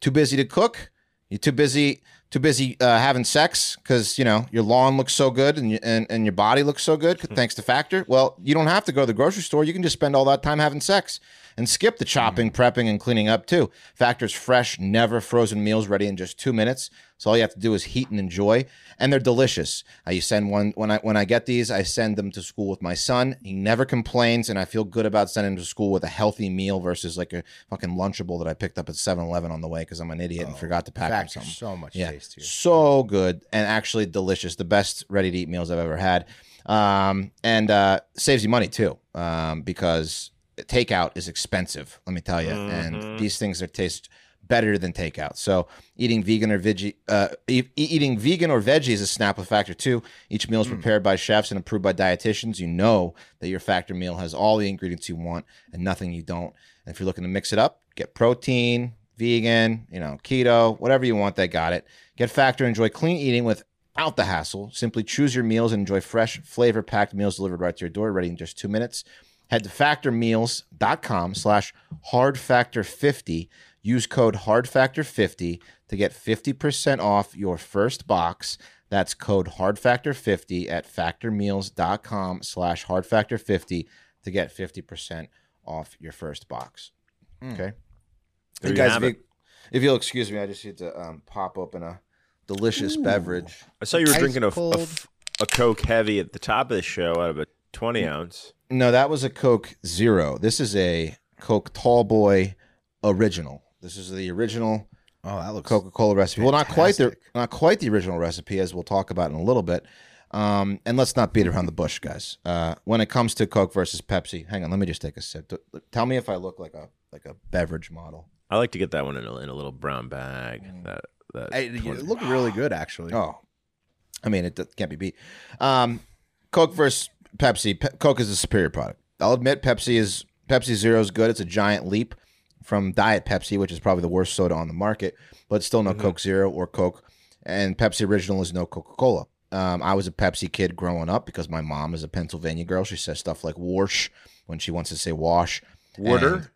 Too busy to cook? You too busy too busy uh, having sex because you know your lawn looks so good and, you, and and your body looks so good thanks to Factor. Well, you don't have to go to the grocery store. You can just spend all that time having sex and skip the chopping, prepping, and cleaning up too. Factor's fresh, never frozen meals ready in just two minutes. So all you have to do is heat and enjoy, and they're delicious. I send one when I when I get these, I send them to school with my son. He never complains, and I feel good about sending him to school with a healthy meal versus like a fucking Lunchable that I picked up at 7-Eleven on the way because I'm an idiot and forgot to pack him something. so much Yeah, tastier. so good and actually delicious. The best ready to eat meals I've ever had, um, and uh, saves you money too um, because takeout is expensive. Let me tell you, and these things are taste better than takeout. So eating vegan or veggie, uh, e- eating vegan or veggie is a snap with Factor too. Each meal is prepared by chefs and approved by dietitians. You know that your Factor meal has all the ingredients you want and nothing you don't. And if you're looking to mix it up, get protein, vegan, you know, keto, whatever you want, they got it. Get Factor, enjoy clean eating without the hassle. Simply choose your meals and enjoy fresh, flavor packed meals delivered right to your door, ready in just two minutes. Head to factormeals.com slash hardfactor50. Use code hardfactor50 to get 50% off your first box. That's code HardFactor50 at factormeals.com slash HardFactor50 to get 50% off your first box. Okay. There And you guys, have if, it. you, if you'll excuse me, I just need to um, pop open a delicious beverage. I saw you were Ice drinking a, a, a Coke heavy at the top of the show out of a 20 ounce. No, that was a Coke Zero. This is a Coke Tall Boy original. This is the original Oh, that looks Coca Cola recipe. Well, not quite the not quite the original recipe, as we'll talk about in a little bit. Um, and let's not beat around the bush, guys. Uh, when it comes to Coke versus Pepsi, hang on, let me just take a sip. D- Tell me if I look like a like a beverage model. I like to get that one in a, in a little brown bag. Mm. That that Hey, you look really good, actually. Oh, I mean, it d- can't be beat. Um, Coke versus Pepsi. Pe- Coke is a superior product. I'll admit Pepsi is Pepsi Zero is good. It's a giant leap from Diet Pepsi, which is probably the worst soda on the market, but still no Coke Zero or Coke. And Pepsi Original is no Coca Cola. Um, I was a Pepsi kid growing up because my mom is a Pennsylvania girl. She says stuff like "wash" when she wants to say "wash." Water?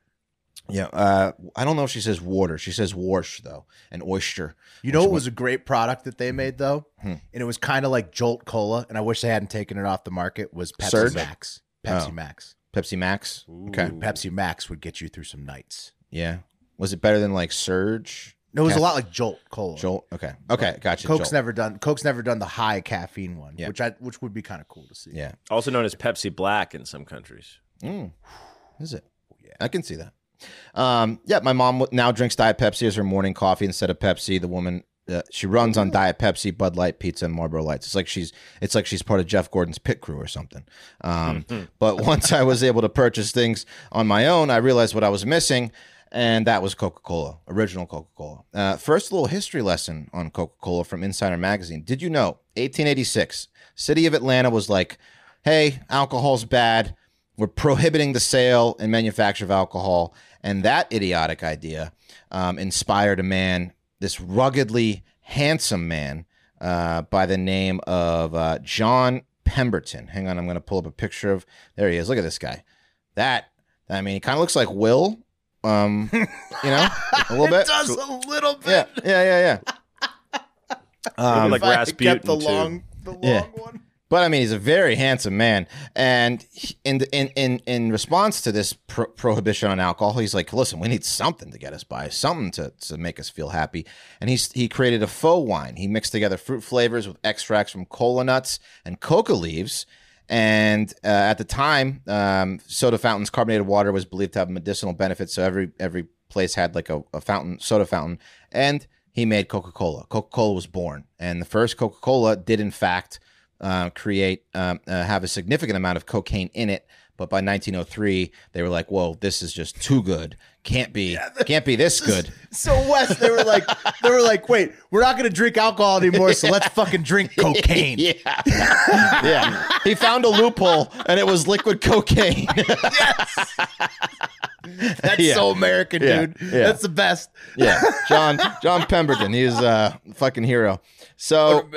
And- yeah, uh, I don't know if she says water. She says "wash" though, and oyster. You know what was a great product that they made though, Hmm. and it was kind of like Jolt Cola, and I wish they hadn't taken it off the market. Was Pepsi Surge? Max? Pepsi Oh. Max. Pepsi Max. Okay. Pepsi Max would get you through some nights. Yeah. Was it better than like Surge? No, it was Caf- a lot like Jolt Cola. Jolt. Okay. Okay. Gotcha. Coke's Jolt. never done. Coke's never done the high caffeine one, Yeah. which I which would be kind of cool to see. Yeah. Also known as Pepsi Black in some countries. Mm. Is it? Yeah. I can see that. Um, yeah. My mom now drinks Diet Pepsi as her morning coffee instead of Pepsi. The woman. Uh, she runs on Diet Pepsi, Bud Light, Pizza, and Marlboro Lights. It's like she's it's like she's part of Jeff Gordon's pit crew or something. Um, but once I was able to purchase things on my own, I realized what I was missing, and that was Coca Cola, original Coca Cola. Uh, first, little history lesson on Coca Cola from Insider Magazine. Did you know, 1886, city of Atlanta was like, hey, alcohol's bad. We're prohibiting the sale and manufacture of alcohol. And that idiotic idea um, inspired a man, this ruggedly handsome man uh, by the name of uh, John Pemberton. Hang on, I'm going to pull up a picture of. There he is. Look at this guy. That, I mean, he kind of looks like Will. Um, you know, a little bit. It does a little bit. Yeah, yeah, yeah, yeah. Um, like the Rasputin, too. long, the long Yeah. one. But I mean, he's a very handsome man, and in in in in response to this pro- prohibition on alcohol, he's like, "Listen, we need something to get us by, something to, to make us feel happy." And he's he created a faux wine. He mixed together fruit flavors with extracts from cola nuts and coca leaves. And uh, at the time, um, soda fountains, carbonated water was believed to have medicinal benefits. So every every place had like a, a fountain, soda fountain, and he made Coca Cola. Coca Cola was born, and the first Coca Cola did in fact uh, create um, uh, have a significant amount of cocaine in it. But by 1903, they were like, "Whoa, this is just too good. Can't be, can't be this good." So Wes, they were like, they were like, wait, we're not gonna drink alcohol anymore, so let's fucking drink cocaine. Yeah, yeah. He found a loophole, and it was liquid cocaine. yes. That's Yeah. so American, Yeah. dude. Yeah. That's the best. yeah, John John Pemberton. He's a fucking hero. So,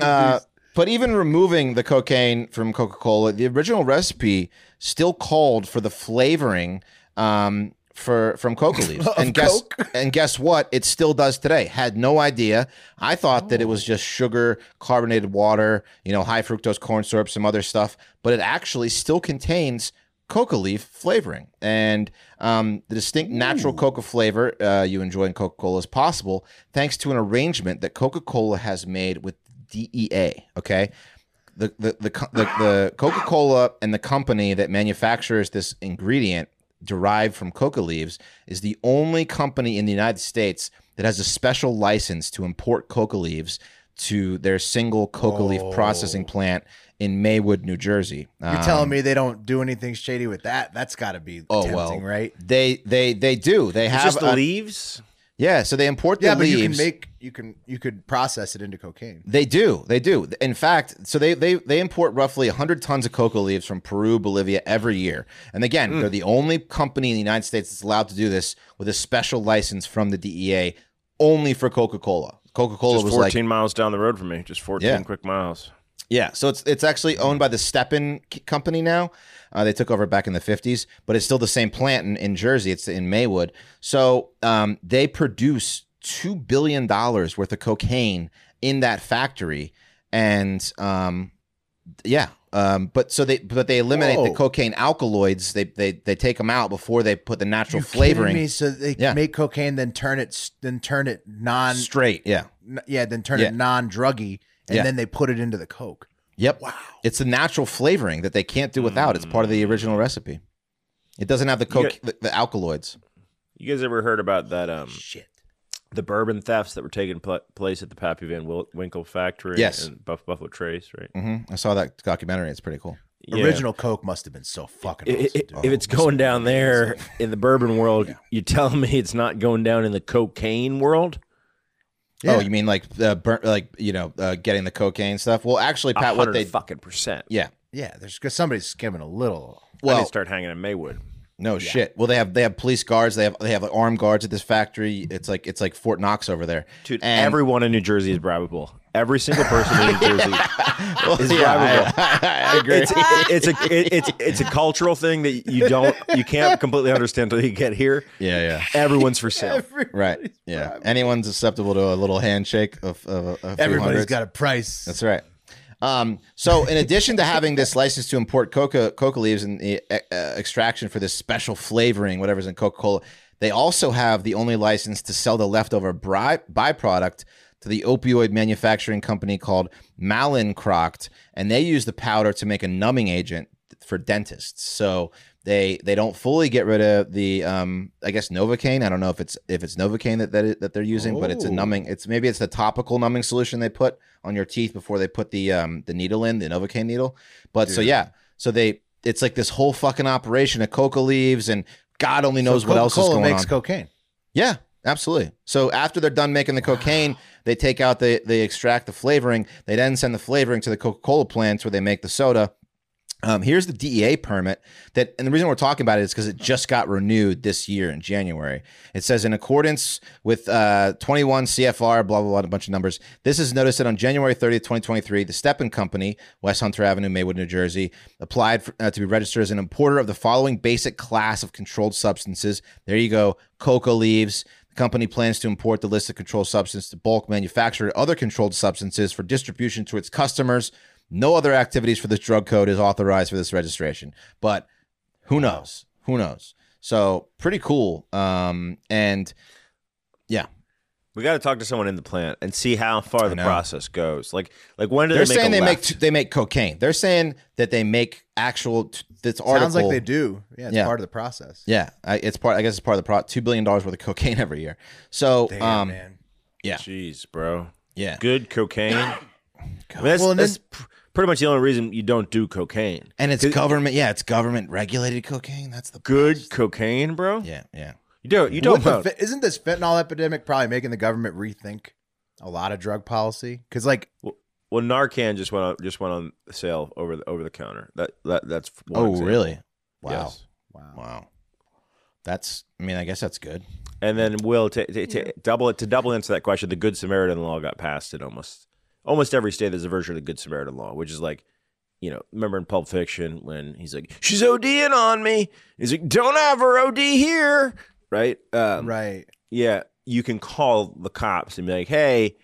uh, but even removing the cocaine from Coca Cola, the original recipe still called for the flavoring um, for from coca leaves. and guess and guess what? It still does today. Had no idea. I thought that it was just sugar, carbonated water, you know, high fructose corn syrup, some other stuff, but it actually still contains coca leaf flavoring. And um, the distinct natural coca flavor uh, you enjoy in Coca Cola is possible thanks to an arrangement that Coca Cola has made with DEA. Okay. The, the, the, the, the Coca Cola and the company that manufactures this ingredient derived from coca leaves is the only company in the United States that has a special license to import coca leaves to their single coca leaf processing plant in Maywood, New Jersey. You're Um, telling me they don't do anything shady with that? That's got to be Oh tempting, well, right? They they they do. They It's have just the a- leaves. Yeah. So they import the Yeah, but leaves. you can make you can you could process it into cocaine. They do. They do. In fact, so they they they import roughly 100 tons of coca leaves from Peru, Bolivia every year. And again, mm. they're the only company in the United States that's allowed to do this with a special license from the DEA only for Coca-Cola. Coca-Cola Just was 14 like miles down the road from me. Just 14 Yeah. quick miles. yeah, so it's it's actually owned by the Stepan c- company now. Uh, they took over back in the 50s, but it's still the same plant in, in Jersey. It's in Maywood. So um, they produce $2 billion worth of cocaine in that factory. and um, yeah. Um, but so they but they eliminate the cocaine alkaloids. They they they take them out before they put the natural You flavoring Me? So they Yeah. make cocaine, then turn it, then turn it non, straight. Yeah. yeah, then turn Yeah. it non-druggy, and Yeah. then they put it into the coke. Yep. Wow. It's a natural flavoring that they can't do without. It's part of the original recipe. It doesn't have the coke, got- the, the alkaloids. You guys ever heard about that? Um, Shit. the bourbon thefts that were taking pl- place at the Pappy Van Winkle factory Yes. in Buff- Buffalo Trace, right? Mm-hmm. I saw that documentary. It's pretty cool. Yeah. Original coke must have been so fucking. I- awesome, I- dude. if it's going down there in the bourbon world, you telling me it's not going down in the cocaine world? Yeah. Oh, you mean like the burnt, like you know, uh, getting the cocaine stuff? Well, actually, A Pat, what hundred they fucking percent. yeah, yeah, there's because somebody's skimming a little. Well, I need well, to start hanging in Maywood. no shit. Well, they have they have police guards. They have they have armed guards at this factory. It's like it's like Fort Knox over there. Dude, And- everyone in New Jersey is bribable. Every single person in New Jersey is Yeah, bribable. I, I agree. It's, it's a it, it's it's a cultural thing that you don't you can't completely understand until you get here. yeah, yeah. Everyone's for sale. Right. Yeah. Anyone's susceptible to a little handshake of, of a, a few Everybody's hundreds. got a price. That's right. Um, so, in addition to having this license to import coca coca leaves and the uh, uh, extraction for this special flavoring, whatever's in Coca Cola, they also have the only license to sell the leftover bri- byproduct to the opioid manufacturing company called Mallinckrodt, and they use the powder to make a numbing agent for dentists. So they they don't fully get rid of the um I guess Novocaine. I don't know if it's if it's Novocaine that that, that they're using, but it's a numbing. It's maybe it's the topical numbing solution they put on your teeth before they put the um the needle in the Novocaine needle. But so yeah, so they it's like this whole fucking operation of coca leaves and God only knows what else is going makes on. cocaine. Yeah, absolutely. So after they're done making the cocaine, they take out the they extract the flavoring. They then send the flavoring to the Coca Cola plants where they make the soda. Um, here's the DEA permit that, and the reason we're talking about it is because it just got renewed this year in January. It says in accordance with uh, 21 CFR, blah blah blah, a bunch of numbers. This is noticed that on January 30th, 2023, the Stepan Company, West Hunter Avenue, Maywood, New Jersey, applied for, uh, to be registered as an importer of the following basic class of controlled substances. There you go, coca leaves. The company plans to import the list of controlled substances to bulk manufacture other controlled substances for distribution to its customers. No other activities for this drug code is authorized for this registration. But who knows? Who knows? So pretty cool. Um, and yeah, We got to talk to someone in the plant and see how far the process goes. Like, like when do they're they make saying a they left? make they make cocaine. They're saying that they make actual. This article Sounds like they do. Yeah, it's Yeah. part of the process. Yeah, I, it's part. I guess it's part of the pro. Two billion dollars worth of cocaine every year. So, Damn, um, man. yeah, Jeez, bro. yeah. Good cocaine. I mean, that's, Well, and that's pr- pretty much the only reason you don't do cocaine. And it's government. Yeah, it's government regulated cocaine. That's the Good best. cocaine, bro. Yeah, yeah. You do. You don't. Wouldn't the isn't this fentanyl epidemic probably making the government rethink a lot of drug policy? Because like, well, Narcan just went on just went on sale over the over the counter. That that that's one Oh, example. really? Wow. Yes. wow, Wow. That's. I mean, I guess that's good. And then Will to, to, to double it to double answer that question. The Good Samaritan law got passed in almost almost every state. There's a version of the Good Samaritan law, which is like, you know, remember in Pulp Fiction when he's like, "She's ODing on me." He's like, "Don't have her OD here." Right. Um, right. Yeah. You can call the cops and be like, "Hey,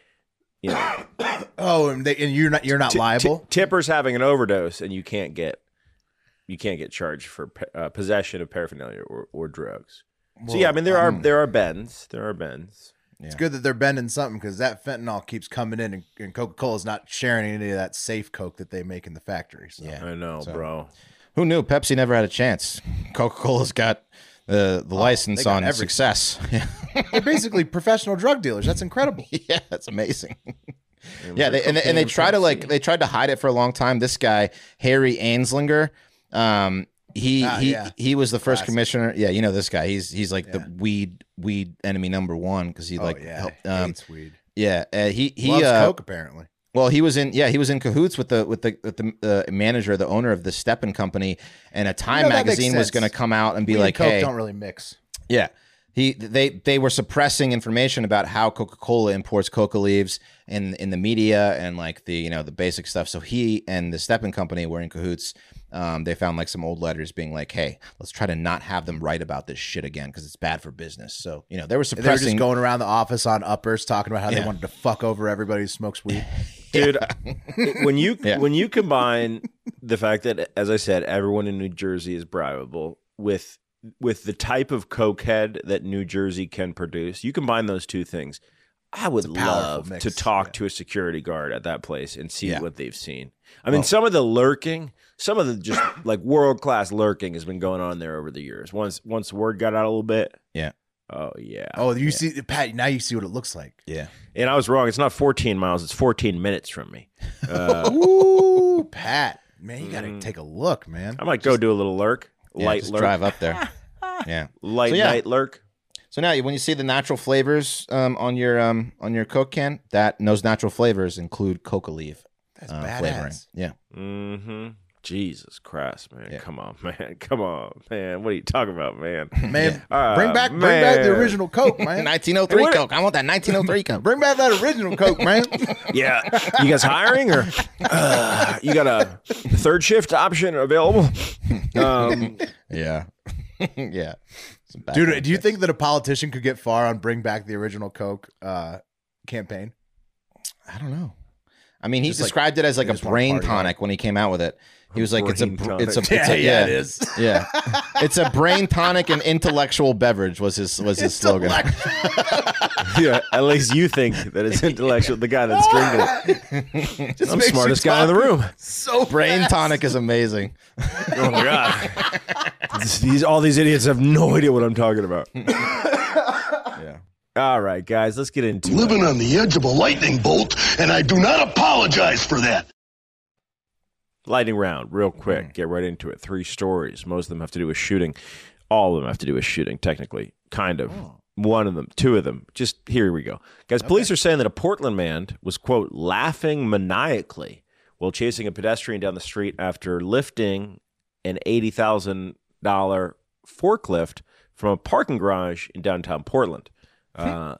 you know, Oh, and, they, and you're not you're not Ti- liable. Ti- Tipper's having an overdose, and you can't get you can't get charged for uh, possession of paraphernalia or, or drugs. so yeah, I mean there are there are bends, there are bends. It's good that they're bending something because that fentanyl keeps coming in, and, and Coca Cola's not sharing any of that safe coke that they make in the factories. So. Yeah. I know, bro. Who knew Pepsi never had a chance? Coca Cola's got the the license on everything. success. Yeah. They're basically professional drug dealers. That's incredible. yeah, that's amazing. yeah, they, and they, and they try to like they tried to hide it for a long time. This guy Harry Anslinger, um, he Ah, he yeah. he was the first Classic. commissioner. Yeah, you know this guy. He's he's like the weed weed enemy number one because he like oh yeah, helped, um, hates weed. yeah uh, he he Loves uh, coke apparently. Well, he was in yeah he was in cahoots with the with the with the uh, manager, the owner of the Stepan company, and a Time know, magazine was going to come out and be and like, coke hey, don't really mix. yeah. He they they were suppressing information about how Coca-Cola imports coca leaves in in the media and like the you know the basic stuff. So he and the Stepan company were in cahoots. Um, they found like some old letters being like, "Hey, let's try to not have them write about this shit again because it's bad for business." So you know they were suppressing. They were just going around the office on uppers talking about how Yeah. they wanted to fuck over everybody who smokes weed. dude. when you Yeah. when you combine the fact that, as I said, everyone in New Jersey is bribable with with the type of cokehead that New Jersey can produce, you combine those two things. I would love mix, to talk yeah. to a security guard at that place and see Yeah. what they've seen. I mean, some of the lurking, some of the just like world class lurking has been going on there over the years. Once once word got out a little bit, Yeah. Oh yeah. Oh, you see, Pat. Now you see what it looks like. Yeah. And I was wrong. It's not 14 miles. It's 14 minutes from me. Uh, Ooh, Pat. Man, you gotta Mm. take a look, man. I might go do a little lurk, Yeah, light just lurk, drive up there. yeah. light So, yeah. night lurk. So now, when you see the natural flavors um, on your um, on your Coke can, that those natural flavors include coca leaf That's uh, badass. flavoring. Yeah. Mm-hmm. Jesus Christ, man! Yeah. Come on, man! Come on, man! What are you talking about, man? Man, Ah, bring back, bring back the original Coke, man. 1903 What- Coke. I want that 1903 Coke. bring back that original Coke, man. yeah, you guys hiring or uh, you got a third shift option available? Um, yeah. yeah. Dude, do you mix. think that a politician could get far on bring back the original Coke uh, campaign? I don't know. I mean, he Just like- described it as like a brain party hard. tonic when he came out with it. He was like, "It's a, brain it's a, tonic. it's a, Yeah, yeah, yeah, it is. yeah, it's a brain tonic and intellectual beverage." Was his was his slogan? yeah, at least you think that it's intellectual. The guy that's drinking it. Just I'm makes the you smartest guy in the room. So brain fast. tonic is amazing. Oh my god! these all these idiots have no idea what I'm talking about. Yeah. All right, guys, let's get into it. Living on the edge of a lightning bolt, and I do not apologize for that. Lightning round, real quick. Mm-hmm. Get right into it. Three stories. Most of them have to do with shooting. All of them have to do with shooting, technically. Kind of. Oh. One of them, two of them. Just here we go. Guys, police are saying that a Portland man was, quote, laughing maniacally while chasing a pedestrian down the street after lifting an $80,000 forklift from a parking garage in downtown Portland. Hmm. Uh,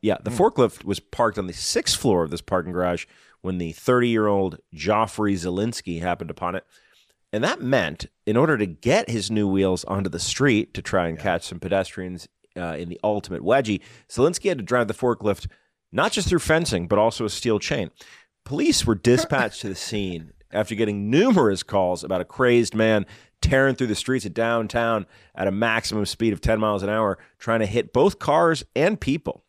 yeah, the hmm. forklift was parked on the sixth floor of this parking garage when the 30 year old Joffrey Zielinski happened upon it. And that meant, in order to get his new wheels onto the street to try and catch some pedestrians uh, in the ultimate wedgie, Zielinski had to drive the forklift not just through fencing, but also a steel chain. Police were dispatched to the scene after getting numerous calls about a crazed man tearing through the streets of downtown at a maximum speed of 10 miles an hour, trying to hit both cars and people.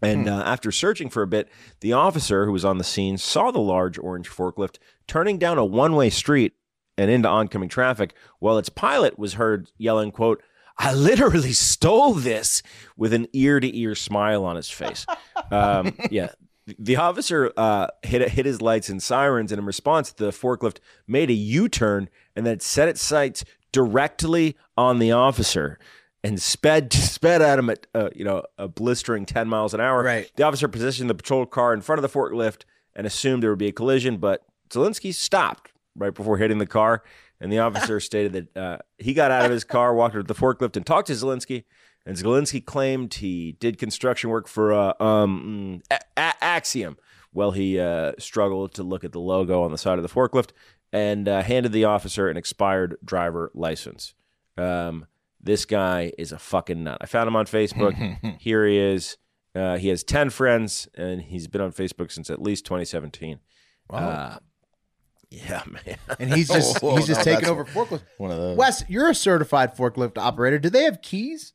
And uh, after searching for a bit, the officer who was on the scene saw the large orange forklift turning down a one way street and into oncoming traffic, while its pilot was heard yelling, quote, I literally stole this with an ear to ear smile on his face. Um, yeah. The officer uh, hit hit his lights and sirens, and in response, the forklift made a U turn and then set its sights directly on the officer and sped sped at him at uh, you know a blistering ten miles an hour. Right. The officer positioned the patrol car in front of the forklift and assumed there would be a collision, but Zelensky stopped right before hitting the car. And the officer stated that uh, he got out of his car, walked to the forklift, and talked to Zelensky. And Zelensky claimed he did construction work for uh, um, A- A- Axiom. Well, he uh, struggled to look at the logo on the side of the forklift and uh, handed the officer an expired driver license. Um, this guy is a fucking nut. I found him on Facebook. Here he is. Uh, he has 10 friends, and he's been on Facebook since at least 2017. Wow. Uh, yeah, man. and he's just Whoa, he's just no, taking over forklift. One of those. Wes, you're a certified forklift operator. Do they have keys?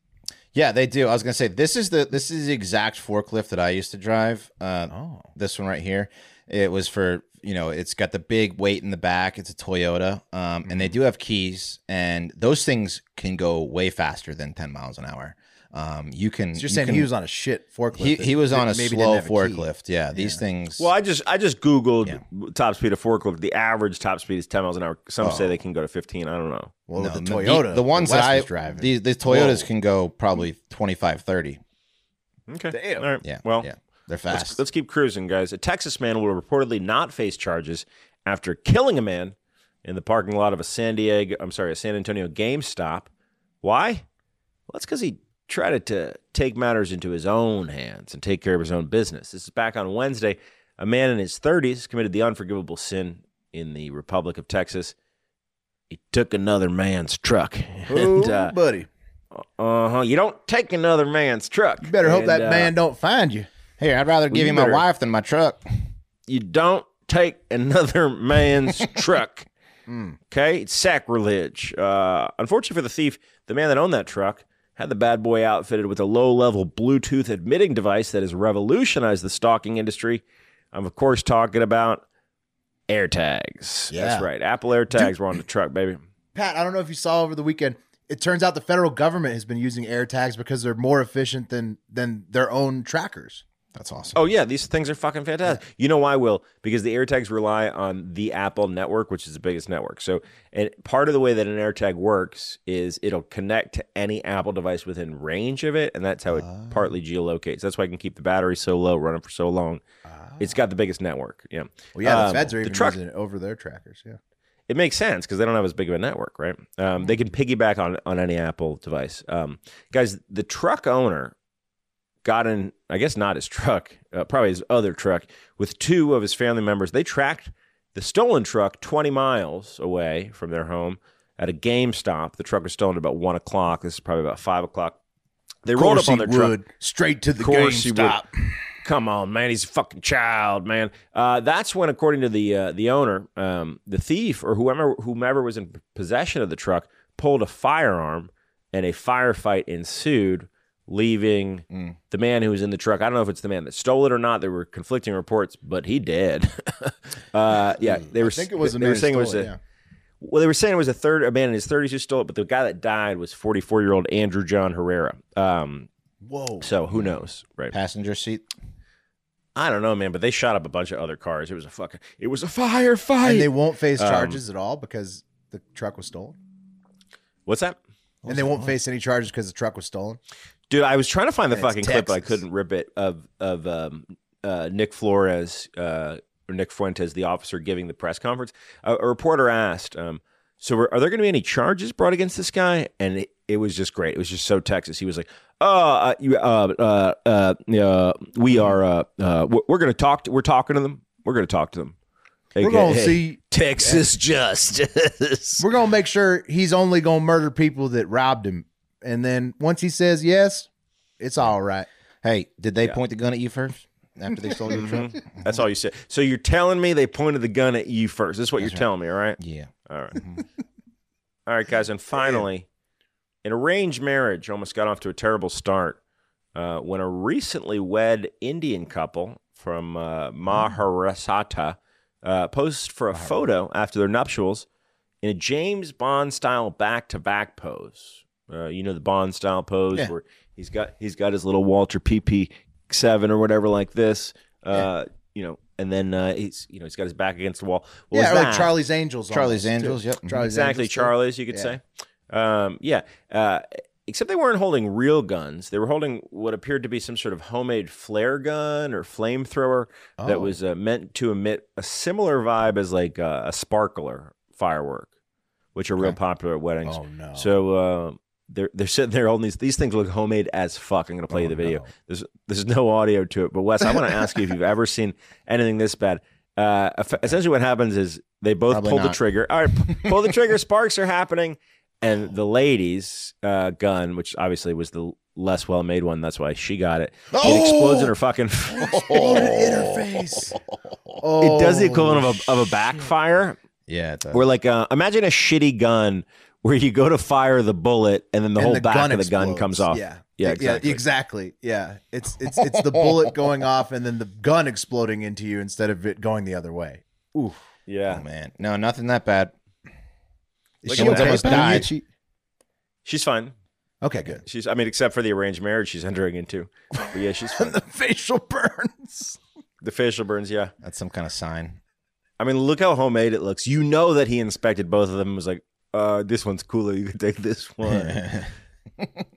Yeah, they do. I was gonna say this is the this is the exact forklift that I used to drive. Uh, Oh. This one right here. It was for you know it's got the big weight in the back. It's a Toyota, um, and they Mm-hmm. do have keys, and those things can go way faster than ten miles an hour. Um, you can. So you're you saying can- he was on a shit forklift. he, he was on a maybe didn't slow have a key. forklift. Yeah, these things. Well, I just I just googled Yeah. top speed of forklift. The average top speed is 10 miles an hour. Some say they can go to 15. I don't know. Well, no, the the- Toyota, the, ones Wes that I was driving. these the Toyotas Whoa. can go probably 25, 30. Okay. Damn. All right. Yeah. Well, yeah, they're let's, fast. let's keep cruising, guys. A Texas man will reportedly not face charges after killing a man in the parking lot of a San Diego, I'm sorry, a San Antonio GameStop. Why? Well, that's because he tried to take matters into his own hands and take care of his own business. This is back on Wednesday. A man in his 30s committed the unforgivable sin in the Republic of Texas. He took another man's truck. Oh, uh buddy, huh. You don't take another man's truck. you better hope And, that uh, man don't find you. Here, I'd rather give you you my better- wife than my truck. you don't take another man's truck. Mm. Okay, it's sacrilege. Uh, unfortunately for the thief, the man that owned that truck had the bad boy outfitted with a low-level Bluetooth admitting device that has revolutionized the stalking industry. I'm of course talking about AirTags. Yeah. That's right. Apple AirTags were on the truck, baby. Pat, I don't know if you saw over the weekend. It turns out the federal government has been using air tags because they're more efficient than than their own trackers. That's awesome. Oh yeah, these things are fucking fantastic. You know why, Will? Because the AirTags rely on the Apple network, which is the biggest network. So, and part of the way that an AirTag works is it'll connect to any Apple device within range of it, and that's how it partly geolocates. That's why I can keep the battery so low, running for so long. It's got the biggest network. Yeah. Well, yeah, the Um, feds are the even truck- using it over their trackers. Yeah. it makes sense because they don't have as big of a network, right? Um, they can piggyback on on any Apple device. Um, guys, the truck owner got in, I guess not his truck, uh, probably his other truck, with two of his family members. They tracked the stolen truck 20 miles away from their home at a GameStop. The truck was stolen at about one o'clock. This is probably about five o'clock. They rolled up on their truck. straight to the. GameStop. Come on, man. He's a fucking child, man. Uh, that's when, according to the uh, the owner, um, the thief or whoever whomever was in possession of the truck pulled a firearm, and a firefight ensued, leaving Mm. the man who was in the truck. I don't know if it's the man that stole it or not. There were conflicting reports, but he did. uh, yeah, they were. I think it was the they man were saying it was a. yeah. Well, they were saying it was a third a man in his 30s who stole it, but the guy that died was 44 year old Andrew John Herrera. Um, Whoa. so who knows, right? Passenger seat. I don't know, man, but they shot up a bunch of other cars. It was a fucking, it was a firefight. And they won't face Um, charges at all because the truck was stolen. What's that, and they won't face any charges because the truck was stolen. Dude? I was trying to find the And it's fucking clip, but I couldn't rip it of of um, uh, Nick Flores uh, or Nick Fuentes, the officer giving the press conference. A, a reporter asked, um, "So are, are there going to be any charges brought against this guy?" And it, it was just great. It was just so Texas. He was like, "Oh, uh, you, uh, uh, uh, we are, uh, uh, we're, we're going to talk. We're talking to them. We're going to talk to them. We're gonna AKA see. Texas justice." We're gonna make sure he's only gonna murder people that robbed him, and then once he says yes, it's all right. Hey, did they Yeah. point the gun at you first after they stole your truck? That's all you said. So you're telling me they pointed the gun at you first. This is what you're telling me, all right? Yeah. All right. all right, guys. And finally, an arranged marriage almost got off to a terrible start uh, when a recently wed Indian couple from uh, Maharashtra uh, posed for a photo after their nuptials in a James Bond style back to back pose. Uh, you know the Bond style pose Yeah. where he's got he's got his little Walther PP seven or whatever like this. Uh, You know, and then uh, he's you know he's got his back against the wall. Well, yeah, is like Charlie's Angels. Charlie's almost, too. Angels, yep. Mhm. Charlie's exactly Angels, too. Charlie's, you could Yeah. say. Um, yeah. Uh, except they weren't holding real guns. They were holding what appeared to be some sort of homemade flare gun or flamethrower that Oh. was uh, meant to emit a similar vibe as like uh, a sparkler firework, which are real popular at weddings. Oh no. So uh, they're they're sitting there holding these. These things look homemade as fuck. I'm gonna play you Oh, the video. no. There's there's no audio to it. But Wes, I want to ask you if you've ever seen anything this bad. Uh, essentially, what happens is they both Probably pull the trigger. All right, pull the trigger. Sparks are happening, and the lady's uh, gun, which obviously was the less well made one, that's why she got it. It explodes in her fucking. Exploded interface. Oh, it does the equivalent of a of a backfire. Yeah, it does. Where like uh, imagine a shitty gun where you go to fire the bullet and then the And whole the back of the gun comes off. Yeah. yeah, Yeah, exactly. exactly. Yeah. It's it's it's the bullet going off and then the gun exploding into you instead of it going the other way. Ooh. Yeah, oh man, no, nothing that bad. Is she Someone's okay, almost died. She- she's fine. okay, good. She's I mean, except for the arranged marriage she's entering into. But yeah, she's fine. the facial burns. the facial burns, yeah. That's some kind of sign. I mean, look how homemade it looks. You know that he inspected both of them and was like, uh, this one's cooler. You can take this one.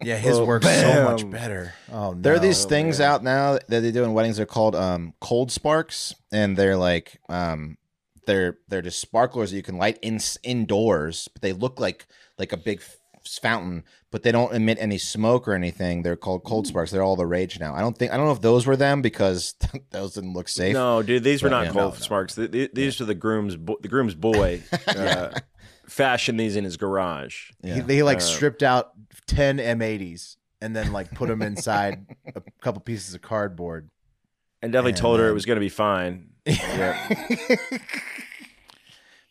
Yeah, his Oh, works so much better. Oh no. There are these things out now that they do in weddings. They're called um, cold sparks, and they're like um, they're they're just sparklers that you can light in indoors, but they look like like a big fountain, but they don't emit any smoke or anything. They're called cold sparks. They're all the rage now. I don't think I don't know if those were them because those didn't look safe. no, dude, these were not yeah, cold no, no. sparks. Th- th- These are the groom's bo- the groom's boy. Uh, fashioned these in his garage. He, Yeah. they like Uh, stripped out 10 M80s and then like put them inside a couple pieces of cardboard. And definitely And, told her it was going to be fine.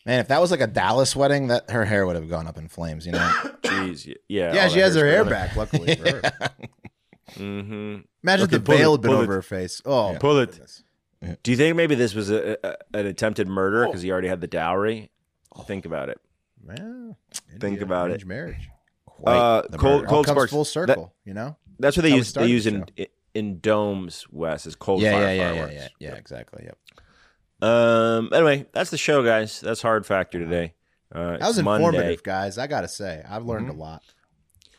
Man, if that was like a Dallas wedding, that her hair would have gone up in flames. You know. Jeez, yeah. Yeah, she has her hair hairspray. back. Luckily for her. Mm-hmm. Imagine Okay, the pull veil had been pull it. over her face. Oh, Pull it. Do you think maybe this was a, a, an attempted murder because he already had the dowry? Think about it. Well, Think about it. marriage. Uh, cold- Cold comes sparks. full That- circle. you know. That's what they we use. They use in in domes, Wes, is cold Yeah, fire yeah, yeah, yeah, fireworks. yeah, yeah. Exactly. Yep. Um. Anyway, that's the show, guys. That's hard factor today. Uh, That was Monday. informative, guys. I gotta say, I've learned Mm-hmm. a lot.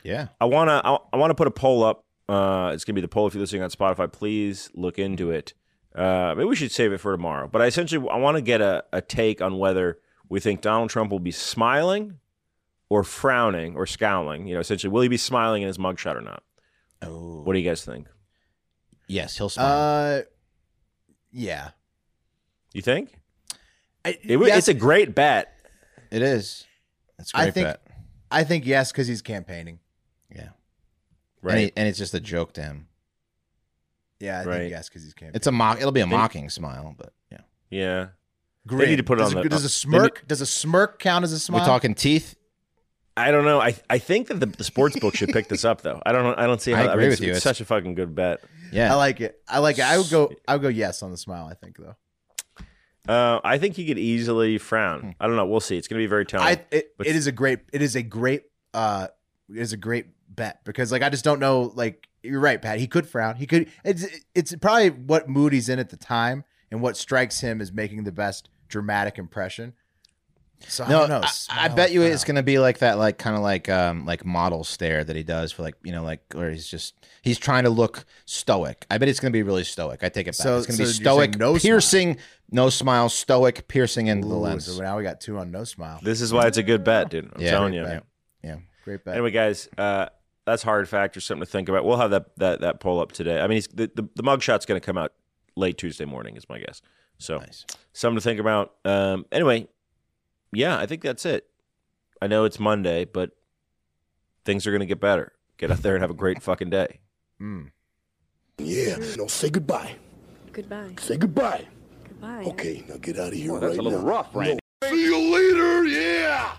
Yeah. I wanna I, I wanna put a poll up. Uh, it's gonna be the poll if you're listening on Spotify. Please look into it. Uh, maybe we should save it for tomorrow. But I essentially I want to get a, a take on whether we think Donald Trump will be smiling or frowning or scowling. You know, essentially, will he be smiling in his mugshot or not? Oh. What do you guys think? Yes, he'll smile. Uh, yeah. You think I, it, yes, it's a great bet? it is. It's a I great think- bet. I think yes because he's campaigning. Yeah. Right. And, he- and it's just a joke to him. Yeah, I Right. think yes because he's campaigning. It's a mock. It'll be a They- mocking smile, but yeah. yeah. Grin. need to put it does on a, the- Does a they smirk? Does a smirk count as a smile? We're talking teeth. I don't know. I I think that the, the sports book should pick this up though. I don't know. I don't see how. I agree mean, with it's, you. It's It's- such a fucking good bet. Yeah. I like it. I like it. I would go. I would go yes on the smile. I think though. Uh, I think he could easily frown. I don't know. We'll see. It's going to be very telling. I it, but- it is a great. It is a great. Uh, it is a great bet because like I just don't know. Like you're right, Pat. He could frown. He could. It's it's probably what mood he's in at the time and what strikes him as making the best dramatic impression. So I no, don't know. I, I bet you it's going to be like that, like kind of like um like model stare that he does for like you know like or he's just he's trying to look stoic. I bet it's going to be really stoic. I take it back. So- it's going to be so you're stoic, no smile. piercing, no smile, stoic, piercing into the lens. So now we got two on no smile. this is why it's a good bet, dude. I'm Yeah. telling you. bet. yeah. Great bet. Anyway, guys, uh, that's hard factor. Something to think about. We'll have that that that poll up today. I mean, he's, the the, the mugshot's going to come out late Tuesday morning, is my guess. So Nice. something to think about. Um, anyway, yeah, I think that's it. I know it's Monday, but things are going to get better. Get out there and have a great fucking day. Mm. Yeah. No, say goodbye. Goodbye. Say goodbye. Goodbye. Okay, now get out of here Well, that's right a little now. rough, Randy. No. See you later. Yeah.